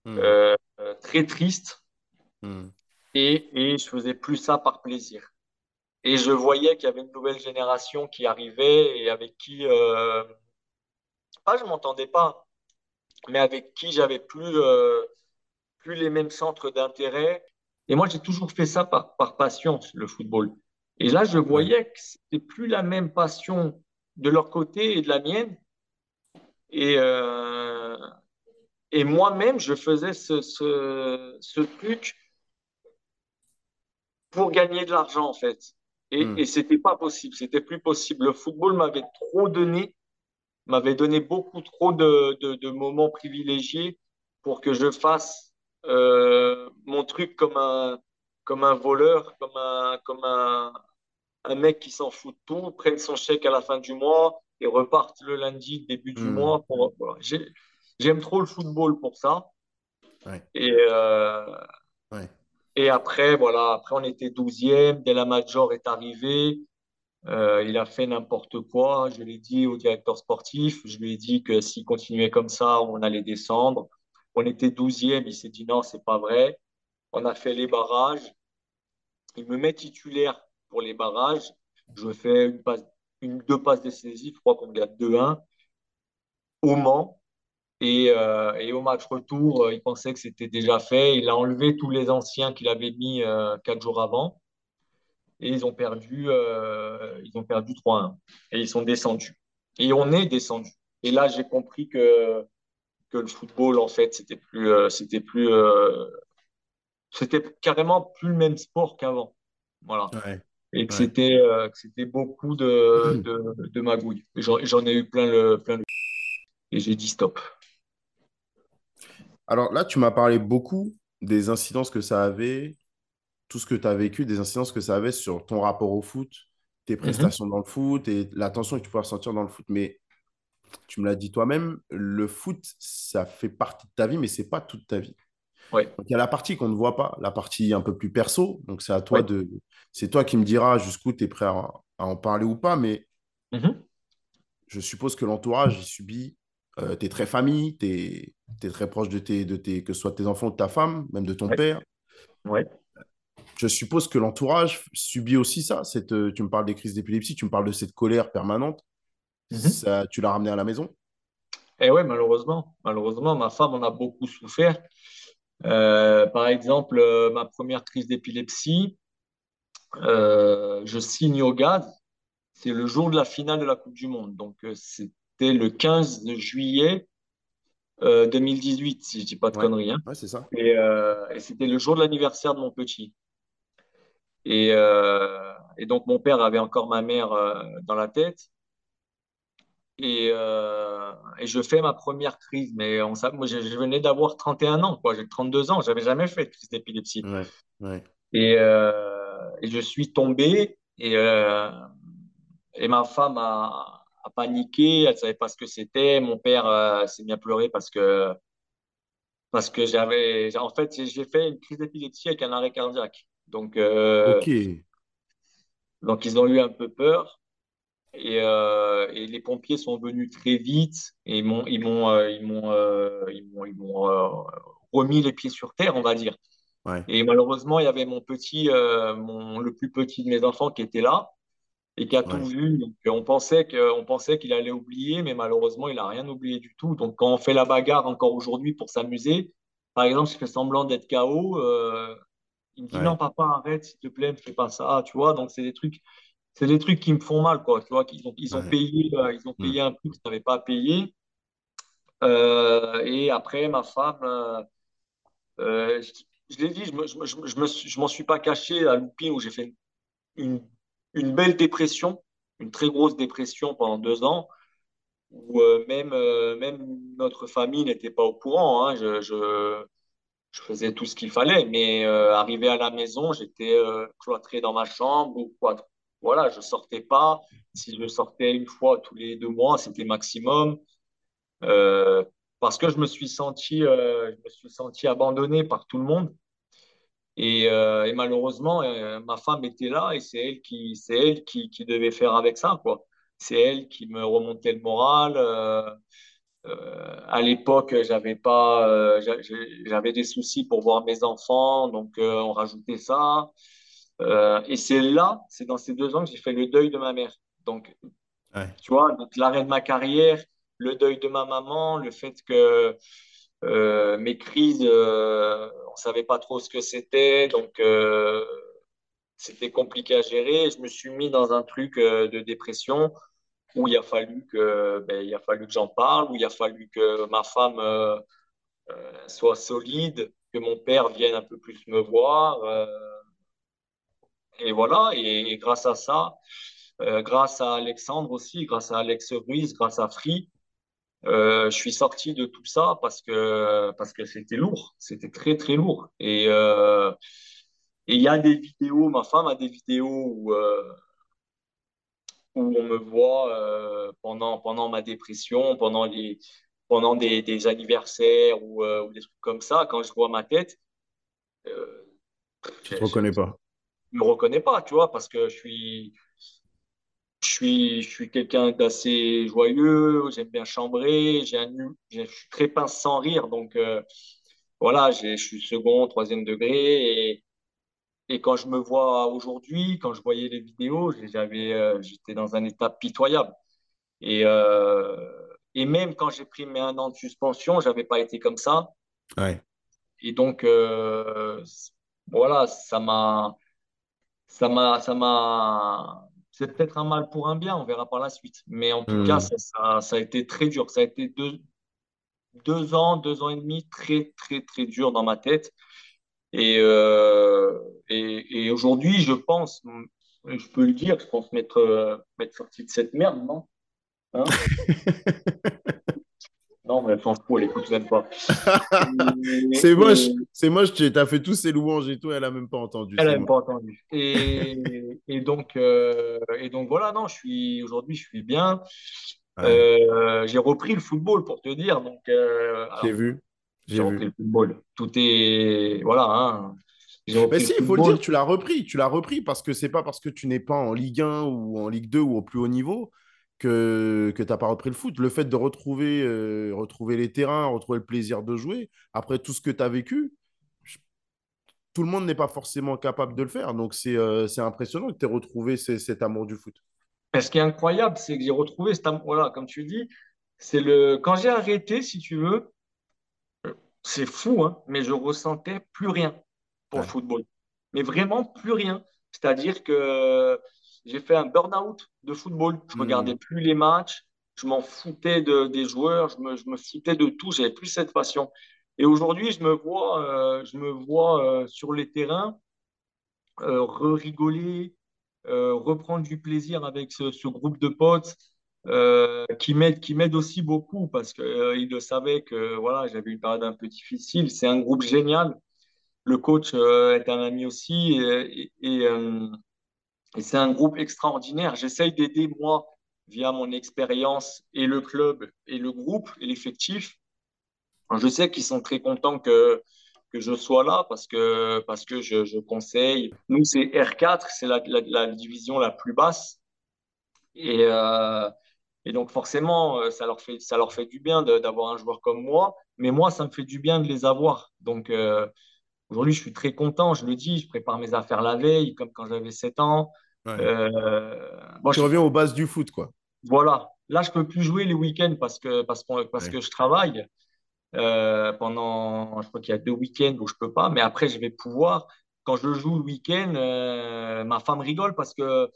Hmm. Euh, très triste. Hmm. Et, et je faisais plus ça par plaisir. Et je voyais qu'il y avait une nouvelle génération qui arrivait et avec qui, euh, pas je m'entendais pas, mais avec qui j'avais plus, euh, plus les mêmes centres d'intérêt. Et moi, j'ai toujours fait ça par, par passion, le football. Et là, je voyais que c'était plus la même passion de leur côté et de la mienne. Et, euh, et moi-même, je faisais ce, ce, ce, truc pour gagner de l'argent, en fait. Et, hmm. et c'était pas possible, c'était plus possible. Le football m'avait trop donné, m'avait donné beaucoup trop de, de, de, moments privilégiés pour que je fasse euh, mon truc comme un, comme un voleur, comme un, comme un, un mec qui s'en fout de tout, prenne son chèque à la fin du mois et reparte le lundi, début du hmm. mois. Pour, voilà. J'aime trop le football pour ça. Et, euh, et après, voilà, après on était 12e, dès la Major est arrivé. Euh, il a fait n'importe quoi. Je l'ai dit au directeur sportif. Je lui ai dit que s'il continuait comme ça, on allait descendre. On était 12e. Il s'est dit non, c'est pas vrai. On a fait les barrages. Il me met titulaire pour les barrages. Je fais une passe, une, deux passes décisives. Je crois qu'on gagne 2-1 au Mans. Et, euh, et, au match retour, euh, il pensait que c'était déjà fait. Il a enlevé tous les anciens qu'il avait mis euh, quatre jours avant. Et ils ont perdu, ils ont perdu 3-1. Et ils sont descendus. Et on est descendu. Et là, j'ai compris que, que le football, en fait, c'était plus, c'était plus, c'était carrément plus le même sport qu'avant. Voilà. Et que c'était, c'était beaucoup de, de, de magouilles. J'en ai eu plein le, plein le... Et j'ai dit stop. Alors là, tu m'as parlé beaucoup des incidences que ça avait, tout ce que tu as vécu, des incidences que ça avait sur ton rapport au foot, tes mhm. prestations dans le foot et l'attention que tu pouvais ressentir dans le foot. Mais tu me l'as dit toi-même, le foot, ça fait partie de ta vie, mais ce n'est pas toute ta vie. Ouais. il y a la partie qu'on ne voit pas, la partie un peu plus perso. Donc c'est à toi de. C'est toi qui me diras jusqu'où tu es prêt à, en parler ou pas, mais mhm. je suppose que l'entourage il subit euh, tu es très famille, tu es, très proche de tes, de tes, que ce soit tes enfants ou de ta femme, même de ton père. Ouais. Je suppose que l'entourage subit aussi ça. Cette, euh, tu me parles des crises d'épilepsie, tu me parles de cette colère permanente. Mhm. ça, tu l'as ramené à la maison? Eh oui, malheureusement. Malheureusement, ma femme en a beaucoup souffert. Euh, par exemple, ma première crise d'épilepsie, je signe au gaz. C'est le jour de la finale de la Coupe du Monde. Donc, c'est le 15 juillet 2018, euh, si je dis pas de conneries. Hein. c'est ça. Euh, et, c'était le jour de l'anniversaire de mon petit. Et, euh, et donc, mon père avait encore ma mère dans la tête. Et, et, je fais ma première crise. Mais on, moi, je, je venais d'avoir 31 ans, quoi. J'ai 32 ans. Je n'avais jamais fait de crise d'épilepsie. Ouais. Et, et, je suis tombé. Et, et ma femme a, a, paniqué. Elle ne savait pas ce que c'était. Mon père euh, s'est bien pleuré parce que, parce que j'avais. En fait, j'ai fait une crise d'épilepsie avec un arrêt cardiaque. Donc, euh, donc, ils ont eu un peu peur. Et, euh, et, les pompiers sont venus très vite et ils m'ont ils m'ont ils m'ont ils m'ont ils m'ont remis les pieds sur terre, on va dire. ouais, Et malheureusement, il y avait mon petit mon le plus petit de mes enfants qui était là et qui a tout vu. Donc, on pensait que on pensait qu'il allait oublier, mais malheureusement, il a rien oublié du tout. Donc quand on fait la bagarre encore aujourd'hui pour s'amuser, par exemple, je fais semblant d'être KO, euh, il me dit non papa, arrête s'il te plaît, ne fais pas ça, tu vois. Donc c'est des trucs c'est des trucs qui me font mal, quoi. Tu vois, qu'ils ont, ils ont ouais. payé, euh, ils ont Hmm. payé un prix qu'ils n'avaient pas payé. Euh, et après, ma femme, euh, euh, je, je l'ai dit, je me, je, me, je je m'en suis pas caché à Loupine où j'ai fait une, une belle dépression, une très grosse dépression pendant deux ans, où euh, même, euh, même notre famille n'était pas au courant. hein. Je, faisais tout ce qu'il fallait, mais euh, arrivé à la maison, j'étais cloîtré dans ma chambre ou quoi. Voilà, je sortais pas. Si je sortais une fois tous les deux mois, c'était maximum. Parce que je me suis senti, je me suis senti abandonné par tout le monde. Et, euh, et malheureusement, euh, ma femme était là et c'est elle qui, c'est elle qui, qui devait faire avec ça, quoi. C'est elle qui me remontait le moral. Euh, à l'époque, j'avais pas, j'avais des soucis pour voir mes enfants, donc on rajoutait ça. Et c'est là, c'est dans ces deux ans que j'ai fait le deuil de ma mère. Donc, Ouais, tu vois, donc l'arrêt de ma carrière, le deuil de ma maman, le fait que euh, mes crises, euh, on savait pas trop ce que c'était, donc euh, c'était compliqué à gérer. Je me suis mis dans un truc euh, de dépression où il a fallu que, ben, il a fallu que j'en parle, où il a fallu que ma femme euh, soit solide, que mon père vienne un peu plus me voir. et voilà, et, et grâce à ça, grâce à Alexandre aussi, grâce à Alex Ruiz, grâce à Free, euh, je suis sorti de tout ça parce que parce que c'était lourd, c'était très très lourd. Et euh, et il y a des vidéos, ma femme a des vidéos où, euh, où on me voit pendant, pendant ma dépression, pendant, les, pendant des, des anniversaires ou, ou des trucs comme ça. Quand je vois ma tête, tu je te ne reconnais pas. me reconnais pas, tu vois, parce que je suis, je suis, je suis quelqu'un d'assez joyeux, j'aime bien chambrer, j'ai un, hu- j'ai- je suis très pince sans rire, donc euh, voilà, j'ai, je suis second, troisième degré, et, et quand je me vois aujourd'hui, quand je voyais les vidéos, j'avais, euh, j'étais dans un état pitoyable. Et, euh, et même quand j'ai pris mes un an de suspension, j'avais pas été comme ça. Ouais. Et donc, euh, voilà, ça m'a, ça m'a, ça m'a, c'est peut-être un mal pour un bien, on verra par la suite. Mais en tout cas, Hmm. ça, ça, ça a été très dur. Ça a été deux, deux ans, deux ans et demi très, très, très dur dans ma tête. Et, euh, et, et aujourd'hui, je pense, je peux le dire, je pense m'être, euh, m'être sorti de cette merde, non? Hein? non, mais elle s'en fout, elle écoute même pas. C'est moche, c'est moche, tu as fait tous ces louanges et tout, elle a même pas entendu, elle n'a même pas entendu. Et, et donc, euh, et donc voilà, non, je suis aujourd'hui, je suis bien. Ouais, Euh, j'ai repris le football pour te dire. Donc, euh, j'ai vu, j'ai repris vu. le football. Tout est, voilà, hein. Mais si, il faut le dire, tu l'as repris, tu l'as repris parce que c'est pas parce que tu n'es pas en Ligue 1 ou en Ligue 2 ou au plus haut niveau que, que tu n'as pas repris le foot. Le fait de retrouver, euh, retrouver les terrains, retrouver le plaisir de jouer, après tout ce que tu as vécu, je- tout le monde n'est pas forcément capable de le faire. Donc c'est euh, c'est impressionnant que tu aies retrouvé ce- cet amour du foot. Mais ce qui est incroyable, c'est que j'ai retrouvé cet amour. Voilà, comme tu dis, c'est le quand j'ai arrêté, si tu veux. C'est fou, hein, mais je ressentais plus rien pour le football. Mais vraiment plus rien. C'est-à-dire que j'ai fait un burn-out de football. Je Hmm. regardais plus les matchs, je m'en foutais de, des joueurs, je me, je me foutais de tout, j'avais plus cette passion. Et aujourd'hui, je me vois, euh, je me vois euh, sur les terrains re-rigoler, reprendre du plaisir avec ce, groupe de potes. qui m'aide qui m'aide aussi beaucoup parce qu'il le savait que voilà j'avais une période un peu difficile c'est un groupe génial le coach est un ami aussi et, et, et c'est un groupe extraordinaire j'essaye d'aider moi via mon expérience et le club et le groupe et l'effectif. Je sais qu'ils sont très contents que, que je sois là parce que, parce que je, conseille. Nous, c'est R4, c'est la, la, division la plus basse. Et, euh, et donc, forcément, euh, ça leur fait, ça leur fait du bien d'avoir un joueur comme moi. Mais moi, ça me fait du bien de les avoir. Donc, euh, aujourd'hui, je suis très content. Je le dis, je prépare mes affaires la veille, comme quand j'avais 7 ans. Euh, tu reviens aux bases du foot, quoi. Voilà. Là, je peux plus jouer les week-ends parce que, parce, parce que je travaille. Euh, pendant, je crois qu'il y a deux week-ends où je peux pas, mais après, je vais pouvoir. Quand je joue le week-end, euh, ma femme rigole parce que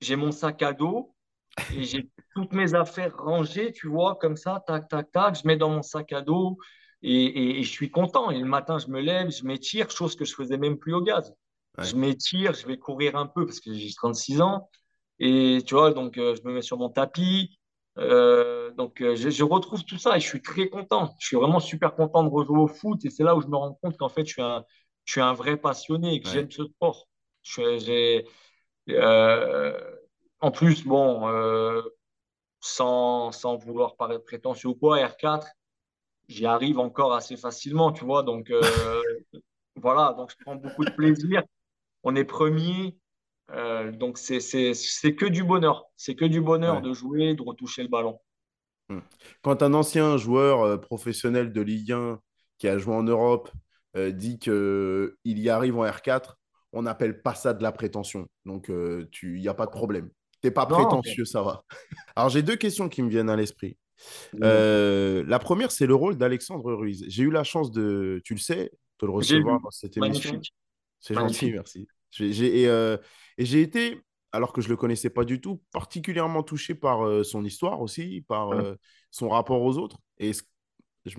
j'ai mon sac à dos et j'ai toutes mes affaires rangées, tu vois, comme ça, tac, tac, tac, je mets dans mon sac à dos et, et je suis content. Et le matin, je me lève, je m'étire, chose que je faisais même plus au gaz. Je m'étire, je vais courir un peu parce que j'ai 36 ans. Et tu vois, donc euh, je me mets sur mon tapis. Euh, donc euh, je, retrouve tout ça et je suis très content. Je suis vraiment super content de rejouer au foot. Et c'est là où je me rends compte qu'en fait, je suis un, je suis un vrai passionné et que j'aime ce sport. Je, en plus, bon, sans, sans vouloir paraître prétentieux ou quoi, R4, j'y arrive encore assez facilement, tu vois. Donc voilà, donc je prends beaucoup de plaisir on est premier. Euh, donc, c'est que du bonheur. C'est que du bonheur de jouer, de retoucher le ballon. Hmm. Quand un ancien joueur euh, professionnel de Ligue 1 qui a joué en Europe euh, dit qu'il y arrive en R4, on n'appelle pas ça de la prétention. Donc, il n'y a pas de problème. Tu n'es pas prétentieux, ça va. Alors, j'ai deux questions qui me viennent à l'esprit. la première, c'est le rôle d'Alexandre Ruiz. J'ai eu la chance de, tu le sais, de le recevoir dans cette émission. C'est gentil, merci. Euh, et, j'ai été, alors que je ne le connaissais pas du tout, particulièrement touché par euh, son histoire aussi, par euh, son rapport aux autres. Et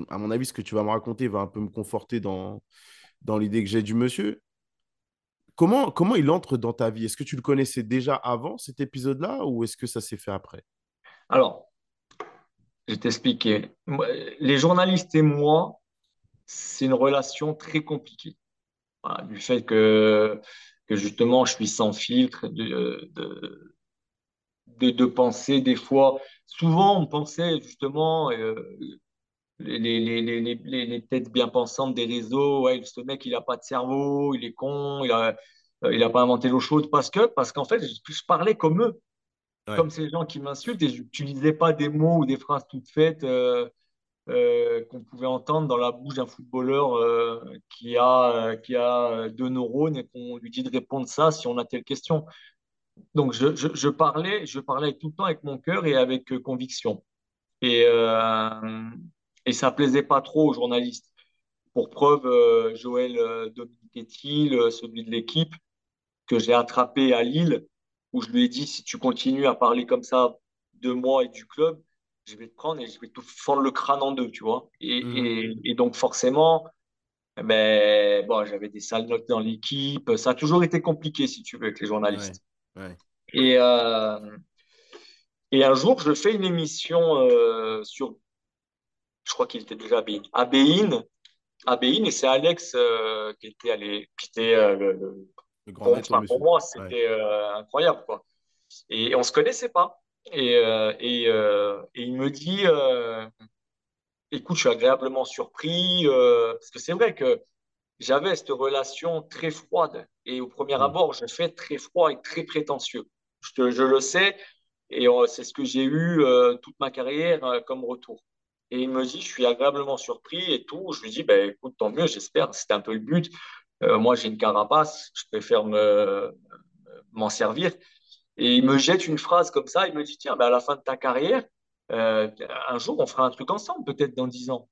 à mon avis, ce que tu vas me raconter va un peu me conforter dans, dans l'idée que j'ai du monsieur. Comment, comment il entre dans ta vie? Est-ce que tu le connaissais déjà avant cet épisode-là ou est-ce que ça s'est fait après? Alors, je vais t'expliquer. Les journalistes et moi, c'est une relation très compliquée du fait que, que justement je suis sans filtre, de, de, de, penser des fois. Souvent, on pensait justement, euh, les, les, les, les, têtes bien pensantes des réseaux, ouais, ce mec, il n'a pas de cerveau, il est con, il a, euh, il a pas inventé l'eau chaude. Parce que, parce qu'en fait, je, je, parlais comme eux, comme ces gens qui m'insultent et je n'utilisais pas des mots ou des phrases toutes faites. Euh, euh, qu'on pouvait entendre dans la bouche d'un footballeur euh, qui, a, euh, qui a deux neurones et qu'on lui dit de répondre ça si on a telle question. Donc, je, je, parlais, je parlais tout le temps avec mon cœur et avec conviction. Et, et ça plaisait pas trop aux journalistes. Pour preuve, Joël Dominique celui de l'équipe, que j'ai attrapé à Lille, où je lui ai dit si tu continues à parler comme ça de moi et du club, je vais te prendre et je vais te fendre le crâne en deux, tu vois. Et, et, donc, forcément, ben, bon, j'avais des sales notes dans l'équipe. Ça a toujours été compliqué, si tu veux, avec les journalistes. Et, euh, et un jour, je fais une émission euh, sur, je crois qu'il était déjà à Béin. À et c'est Alex euh, qui était allé, qui était le, grand pour moi, c'était incroyable, quoi. Et on se connaissait pas. Et, euh, et, euh, et, il me dit, euh, écoute, je suis agréablement surpris, parce que c'est vrai que j'avais cette relation très froide. Et au premier mm. abord, je fais très froid et très prétentieux. Je, je le sais, et c'est ce que j'ai eu toute ma carrière comme retour. Et il me dit, je suis agréablement surpris et tout. Je lui dis, ben, écoute, tant mieux, j'espère. C'était un peu le but. moi, j'ai une carapace, je préfère m'en servir. Et il me jette une phrase comme ça, il me dit, tiens, ben à la fin de ta carrière, euh, un jour, on fera un truc ensemble, peut-être dans dix ans.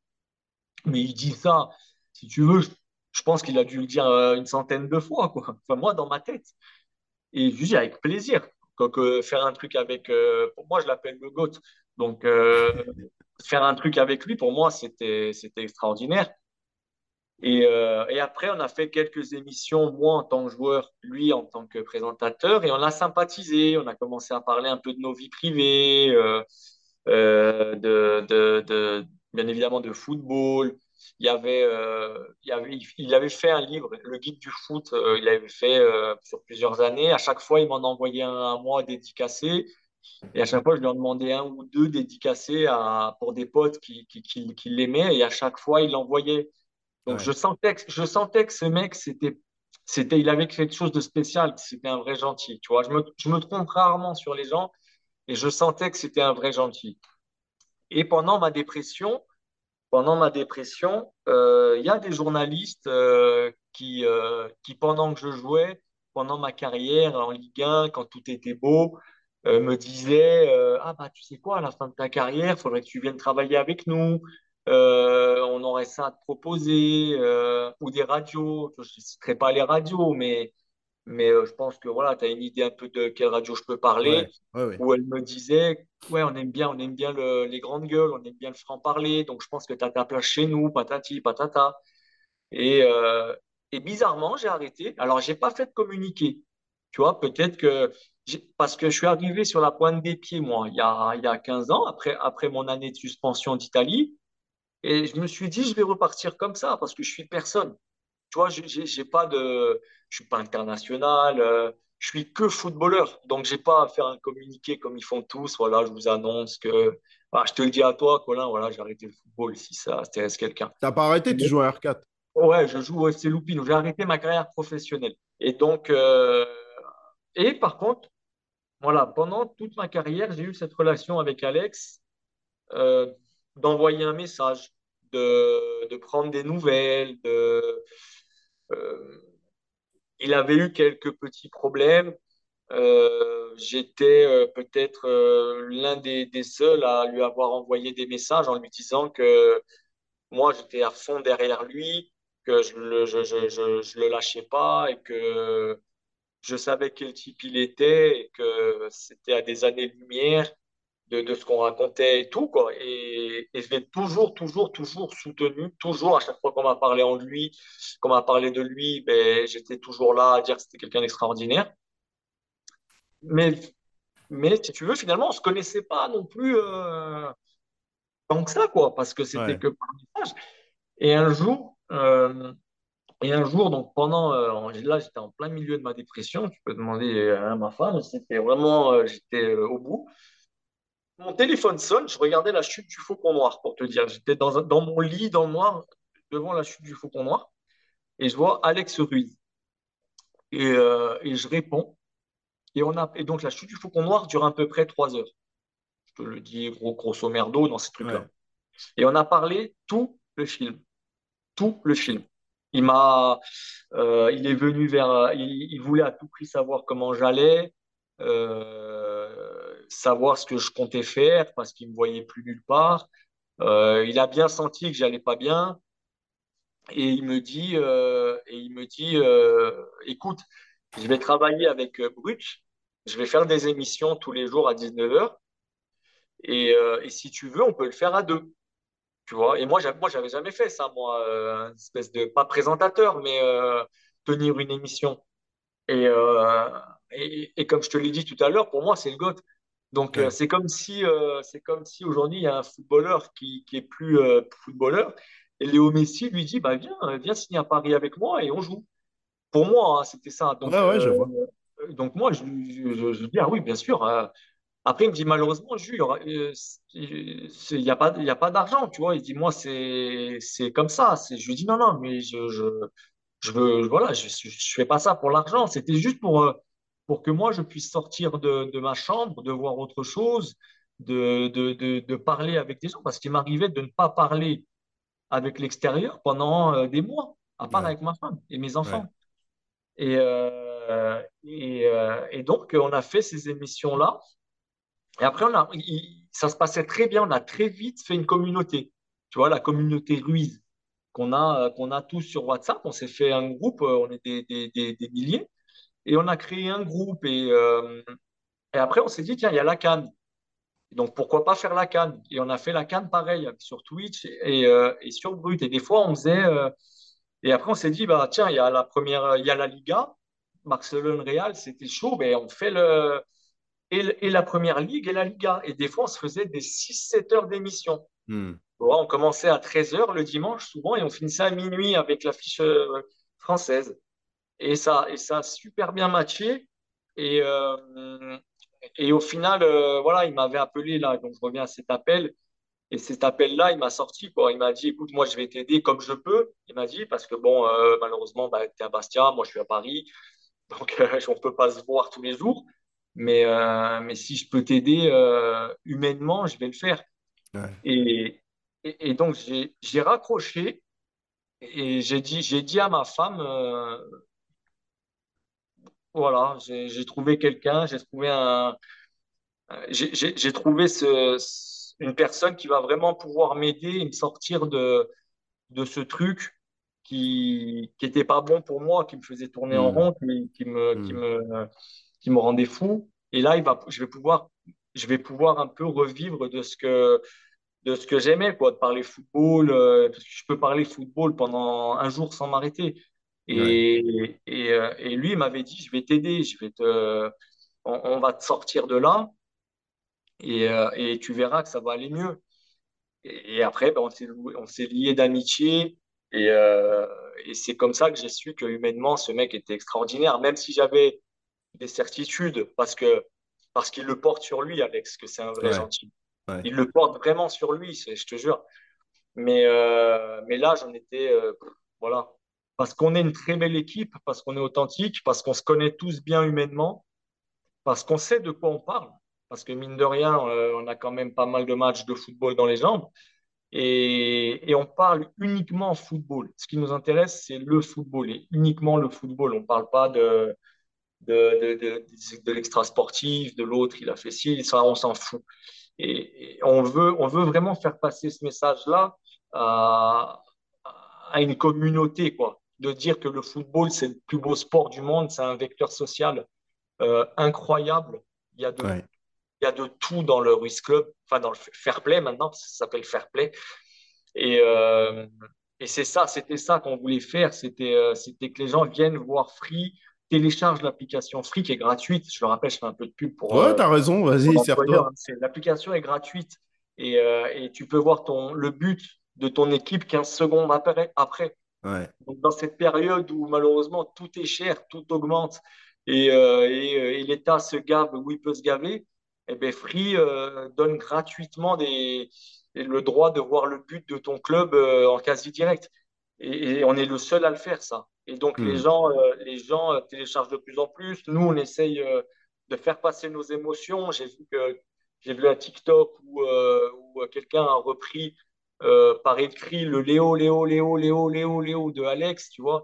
Mais il dit ça, si tu veux, je, pense qu'il a dû le dire euh, une centaine de fois, quoi. Enfin, moi, dans ma tête. Et je lui dis, avec plaisir. Donc, euh, faire un truc avec, pour moi, je l'appelle le GOAT. Donc, faire un truc avec lui, pour moi, c'était extraordinaire. Et, euh, et, après, on a fait quelques émissions, moi en tant que joueur, lui en tant que présentateur, et on a sympathisé. On a commencé à parler un peu de nos vies privées, euh, euh, de, bien évidemment de football. Il, avait, fait un livre, le guide du foot, il l'avait fait sur plusieurs années. À chaque fois, il m'en envoyait un à moi dédicacé. Et à chaque fois, je lui en demandais un ou deux dédicacés pour des potes qui, qui, qui l'aimaient. Et à chaque fois, il l'envoyait. Donc, Ouais. je, sentais que, je sentais que ce mec, c'était, c'était, il avait quelque chose de spécial. C'était un vrai gentil. Tu vois, je me, je me trompe rarement sur les gens et je sentais que c'était un vrai gentil. Et pendant ma dépression, pendant ma dépression, euh, il y a des journalistes euh, qui, euh, qui, pendant que je jouais, pendant ma carrière en Ligue 1, quand tout était beau, me disaient Ah, bah, tu sais quoi, à la fin de ta carrière, il faudrait que tu viennes travailler avec nous. Euh, on aurait ça à te proposer, euh, ou des radios. Je ne citerai pas les radios, mais, mais euh, je pense que voilà, tu as une idée un peu de quelle radio je peux parler ouais, ouais. où elle me disait, ouais, on aime bien, on aime bien le- les grandes gueules, on aime bien le franc-parler, donc je pense que tu as ta place chez nous, patati, patata. Et, euh, et bizarrement, j'ai arrêté. Alors, j'ai pas fait de communiqué. Tu vois, peut-être que, parce que je suis arrivé sur la pointe des pieds, moi, il y a, il y a 15 ans, après, après mon année de suspension d'Italie, et je me suis dit, je vais repartir comme ça, parce que je suis personne. Tu vois, j'ai pas de, je suis pas international, euh, je suis que footballeur. Donc, j'ai pas à faire un communiqué comme ils font tous. Voilà, je vous annonce que, je te le dis à toi, Colin, voilà, j'ai arrêté le football si ça intéresse quelqu'un. T'as pas arrêté, tu joues à R4. Ouais, je joue au FC Lupino. J'ai arrêté ma carrière professionnelle. Et donc, euh, et par contre, voilà, pendant toute ma carrière, j'ai eu cette relation avec Alex, euh, d'envoyer un message, de, de prendre des nouvelles, de, euh, il avait eu quelques petits problèmes. Euh, j'étais euh, peut-être l'un des, des seuls à lui avoir envoyé des messages en lui disant que moi, j'étais à fond derrière lui, que je le, je, je, je, je le lâchais pas et que je savais quel type il était et que c'était à des années-lumière de, de ce qu'on racontait et tout, quoi. Et, et je l'ai toujours, toujours, toujours soutenu, toujours, à chaque fois qu'on m'a parlé en lui, qu'on m'a parlé de lui, ben, j'étais toujours là à dire que c'était quelqu'un d'extraordinaire. Mais, mais si tu veux, finalement, on se connaissait pas non plus euh, tant que ça, quoi, parce que c'était Ouais. que par message. Et un jour, euh, et un jour, donc pendant, euh, là, j'étais en plein milieu de ma dépression. Tu peux demander à ma femme, c'était vraiment, j'étais au bout. Mon téléphone sonne, je regardais la chute du faucon noir, pour te dire. J'étais dans, mon lit, dans le noir, devant la chute du faucon noir, et je vois Alex Ruiz. Et, euh, et je réponds. Et, on a, et donc, la chute du faucon noir dure à peu près trois heures. Je te le dis gros, grosso merdo dans ces trucs-là. Ouais. Et on a parlé tout le film. Tout le film. Il m'a, euh, il est venu vers, il, il voulait à tout prix savoir comment j'allais, euh, savoir ce que je comptais faire parce qu'il me voyait plus nulle part. Euh, il a bien senti que j'allais pas bien et il me dit, euh, et il me dit, euh, écoute, je vais travailler avec Brut, je vais faire des émissions tous les jours à 19h et, et si tu veux, on peut le faire à deux. Tu vois, et moi, moi, j'avais jamais fait ça, moi, espèce de, pas présentateur, mais tenir une émission. Et, et, et comme je te l'ai dit tout à l'heure, pour moi, c'est le GOAT. Donc, euh, c'est comme si, euh, c'est comme si aujourd'hui, il y a un footballeur qui, qui est plus euh, footballeur. Et Léo Messi lui dit, bah, viens, viens signer à Paris avec moi et on joue. Pour moi, hein, c'était ça. Donc, ouais, je vois. donc moi, je, je, dis, ah oui, bien sûr. euh, après, il me dit malheureusement, Jules, il n'y a pas, il y a pas d'argent, tu vois. Il dit moi, c'est, c'est comme ça. C'est, je lui dis non, non, mais je, je, je veux, voilà, je, je fais pas ça pour l'argent. C'était juste pour, pour que moi, je puisse sortir de, de ma chambre, de voir autre chose, de, de, de, de parler avec des gens, parce qu'il m'arrivait de ne pas parler avec l'extérieur pendant euh, des mois, à part Ouais. avec ma femme et mes Ouais. enfants. Et, euh, et, euh, et donc, on a fait ces émissions-là. Et après, on a, il- ça se passait très bien. On a très vite fait une communauté. Tu vois, la communauté Ruiz qu'on a, qu'on a tous sur WhatsApp. On s'est fait un groupe, on est des, des, des, des milliers. Et on a créé un groupe. Et, euh, et après, on s'est dit, tiens, il y a la CAN. Donc, pourquoi pas faire la CAN? Et on a fait la CAN pareil sur Twitch et, euh, et sur Brut. Et des fois, on faisait, euh, Et après, on s'est dit, bah, tiens, il y a la première, il y a la Liga, Barcelone-Real, c'était chaud, mais on fait le, et, la première ligue et la Liga. Et des fois, on se faisait des 6-7 heures d'émission. Hmm. on commençait à 13 heures le dimanche, souvent, et on finissait à minuit avec l'affiche française. Et ça, et ça a super bien matché. Et, euh, et au final, euh, voilà, il m'avait appelé là, donc je reviens à cet appel. Et cet appel-là, il m'a sorti, quoi. Il m'a dit, écoute, moi, je vais t'aider comme je peux. Il m'a dit, parce que bon, malheureusement, bah, tu es à Bastia, moi, je suis à Paris. Donc, on ne peut pas se voir tous les jours. Mais, euh, mais si je peux t'aider euh, humainement, je vais le faire. Et, et, donc, j'ai raccroché et j'ai dit, dit à ma femme, euh, voilà, j'ai trouvé quelqu'un, j'ai trouvé un, j'ai trouvé ce, une personne qui va vraiment pouvoir m'aider et me sortir de, de ce truc qui n'était pas bon pour moi, qui me faisait tourner en hmm. rond, qui, qui me, qui, hmm. me, qui me rendait fou. Et là, il va, je, vais pouvoir, je vais pouvoir un peu revivre de ce que, de ce que j'aimais, quoi, de parler football, euh, parce que je peux parler football pendant un jour sans m'arrêter. Et, et, euh, et, lui, il m'avait dit, je vais t'aider, je vais te, on, va te sortir de là et, euh, et, tu verras que ça va aller mieux. Et, après, ben, on s'est lié d'amitié et, et c'est comme ça que j'ai su que humainement, ce mec était extraordinaire, même si j'avais des certitudes parce que parce qu'il le porte sur lui, Alex, que c'est un vrai gentil. Il le porte vraiment sur lui, je te jure. Mais, euh, mais là, j'en étais. Euh, voilà. Parce qu'on est une très belle équipe, parce qu'on est authentique, parce qu'on se connaît tous bien humainement, parce qu'on sait de quoi on parle. Parce que mine de rien, euh, on a quand même pas mal de matchs de football dans les jambes. Et, on parle uniquement football. Ce qui nous intéresse, c'est le football et uniquement le football. On ne parle pas de, de, de, de, l'extra sportif, de l'autre, il a fait ci, ça, on s'en fout. Et, on, veut, on veut vraiment faire passer ce message-là à, à, une communauté, quoi. De dire que le football, c'est le plus beau sport du monde, c'est un vecteur social euh, incroyable. Il y, a de, il y a de tout dans le Ruiz Club, enfin dans le fair play maintenant, ça s'appelle fair play. Et, euh, et c'est ça, c'était ça qu'on voulait faire, c'était euh, c'était que les gens viennent voir Free télécharge l'application Free qui est gratuite. Je le rappelle, je fais un peu de pub pour. Ouais, tu as raison, vas-y, serre-toi. L'application est gratuite et, et, tu peux voir ton, le but de ton équipe 15 secondes après. après. Ouais. Donc, dans cette période où malheureusement tout est cher, tout augmente et, euh, et, et l'État se gave où il peut se gaver, eh ben Free euh, donne gratuitement des, le droit de voir le but de ton club en quasi direct. Et, on est le seul à le faire, ça. Et donc, les hmm. gens, euh, les gens euh, téléchargent de plus en plus. Nous, on essaye euh, de faire passer nos émotions. J'ai vu, que, j'ai vu un TikTok où, où quelqu'un a repris par écrit le Léo, Léo, Léo, Léo, Léo, Léo de Alex, tu vois.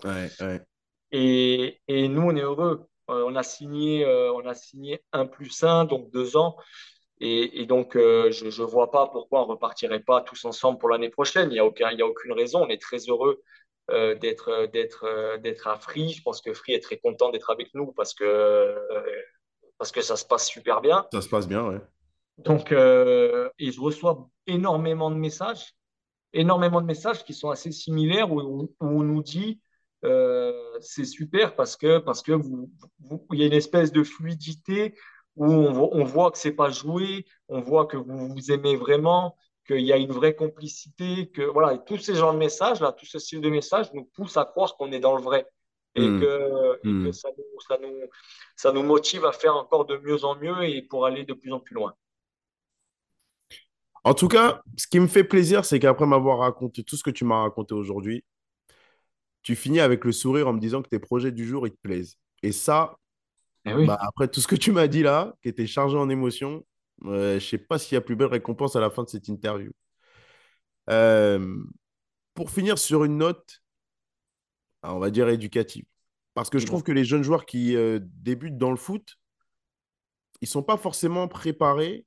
Et, et, nous, on est heureux. on, a signé, on a signé un plus un, donc deux ans. Et, et donc, je ne vois pas pourquoi on ne repartirait pas tous ensemble pour l'année prochaine. Il n'y a, aucun, il y a aucune raison. On est très heureux euh, d'être euh, d'être euh, d'être à Free. Je pense que Free est très content d'être avec nous parce que parce que ça se passe super bien. Ça se passe bien, ouais. Donc, et je reçois énormément de messages, énormément de messages qui sont assez similaires où, on nous dit c'est super parce que parce que vous, il y a une espèce de fluidité où on, on voit que c'est pas joué, on voit que vous vous aimez vraiment, qu'il y a une vraie complicité, que voilà, et tous ces genres de messages, là, tout ce style de messages nous pousse à croire qu'on est dans le vrai et hmm. que, et que hmm. ça, nous, ça, nous, ça, nous, motive à faire encore de mieux en mieux et pour aller de plus en plus loin. En tout cas, ce qui me fait plaisir, c'est qu'après m'avoir raconté tout ce que tu m'as raconté aujourd'hui, tu finis avec le sourire en me disant que tes projets du jour, ils te plaisent. Et ça, eh bah, après tout ce que tu m'as dit là, qui était chargé en émotions, je ne sais pas s'il y a plus belle récompense à la fin de cette interview. Euh, pour finir sur une note, on va dire éducative. Parce que je trouve que les jeunes joueurs qui euh, débutent dans le foot, ils ne sont pas forcément préparés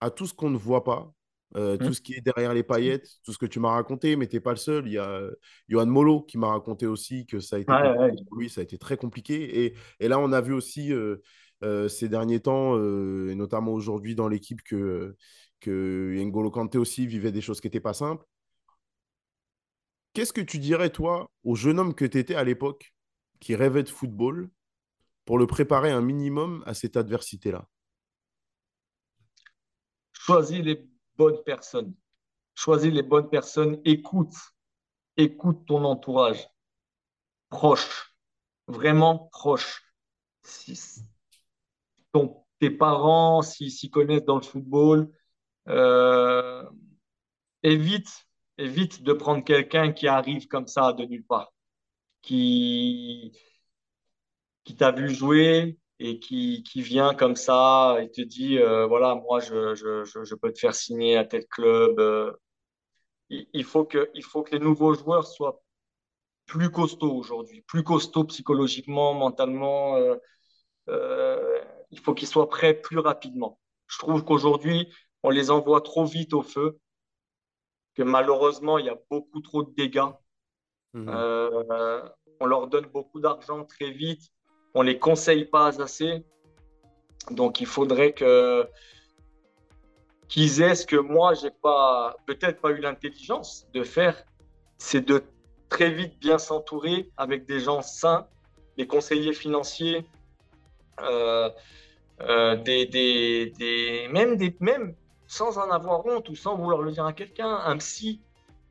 à tout ce qu'on ne voit pas, euh, tout mmh. ce qui est derrière les paillettes, tout ce que tu m'as raconté, mais tu n'es pas le seul. Il y a Johan Molo qui m'a raconté aussi que ça a été ça a été très compliqué. Et, et là, on a vu aussi euh, ces derniers temps, euh, et notamment aujourd'hui dans l'équipe, que, que N'Golo Kanté aussi vivait des choses qui n'étaient pas simples. qu'est-ce que tu dirais, toi, au jeune homme que tu étais à l'époque, qui rêvait de football, pour le préparer un minimum à cette adversité-là? Choisis les bonnes personnes. Choisis les bonnes personnes. Écoute. Écoute ton entourage. Proche. Vraiment proche. Si, ton, tes parents, s'ils s'y connaissent dans le football, euh, évite, évite de prendre quelqu'un qui arrive comme ça de nulle part, qui, qui t'a vu jouer et qui, qui, vient comme ça et te dit euh, voilà, moi, je, je, je, peux te faire signer à tel club. Euh. il, faut que, il faut que les nouveaux joueurs soient plus costauds aujourd'hui, plus costauds psychologiquement, mentalement. Euh, il faut qu'ils soient prêts plus rapidement. Je trouve qu'aujourd'hui, on les envoie trop vite au feu, que malheureusement, il y a beaucoup trop de dégâts. Mmh. On leur donne beaucoup d'argent très vite, on les conseille pas assez. Donc, il faudrait que qu'ils aient ce que moi, j'ai pas, peut-être pas eu l'intelligence de faire, c'est de très vite bien s'entourer avec des gens sains, des conseillers financiers, euh, euh, des, des, des, même, des, même sans en avoir honte ou sans vouloir le dire à quelqu'un, un psy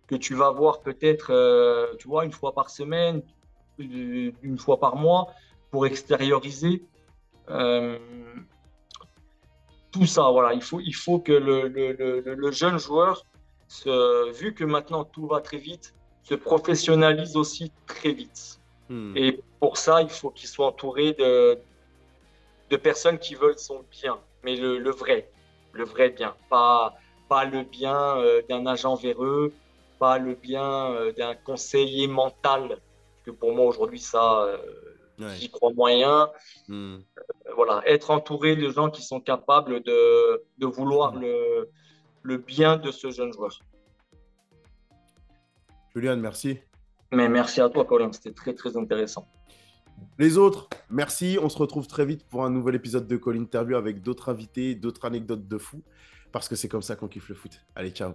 que tu vas voir peut-être, euh, tu vois, une fois par semaine, une fois par mois, pour extérioriser. tout ça, voilà, il faut, il faut que le, le, le, jeune joueur, se, vu que maintenant tout va très vite, se professionnalise aussi très vite. Hmm. Et pour ça, il faut qu'il soit entouré de, de personnes qui veulent son bien, mais le, vrai, le vrai bien, pas, pas le bien euh, d'un agent véreux, pas le bien euh, d'un conseiller mental, parce que pour moi aujourd'hui ça, euh, j'y crois moyen. Hmm. voilà, être entouré de gens qui sont capables de, de vouloir le, le bien de ce jeune joueur. Julian, merci. Mais merci à toi, Colin, c'était très très intéressant. Les autres, merci. On se retrouve très vite pour un nouvel épisode de Call Interview avec d'autres invités, d'autres anecdotes de fou. Parce que c'est comme ça qu'on kiffe le foot. Allez, ciao.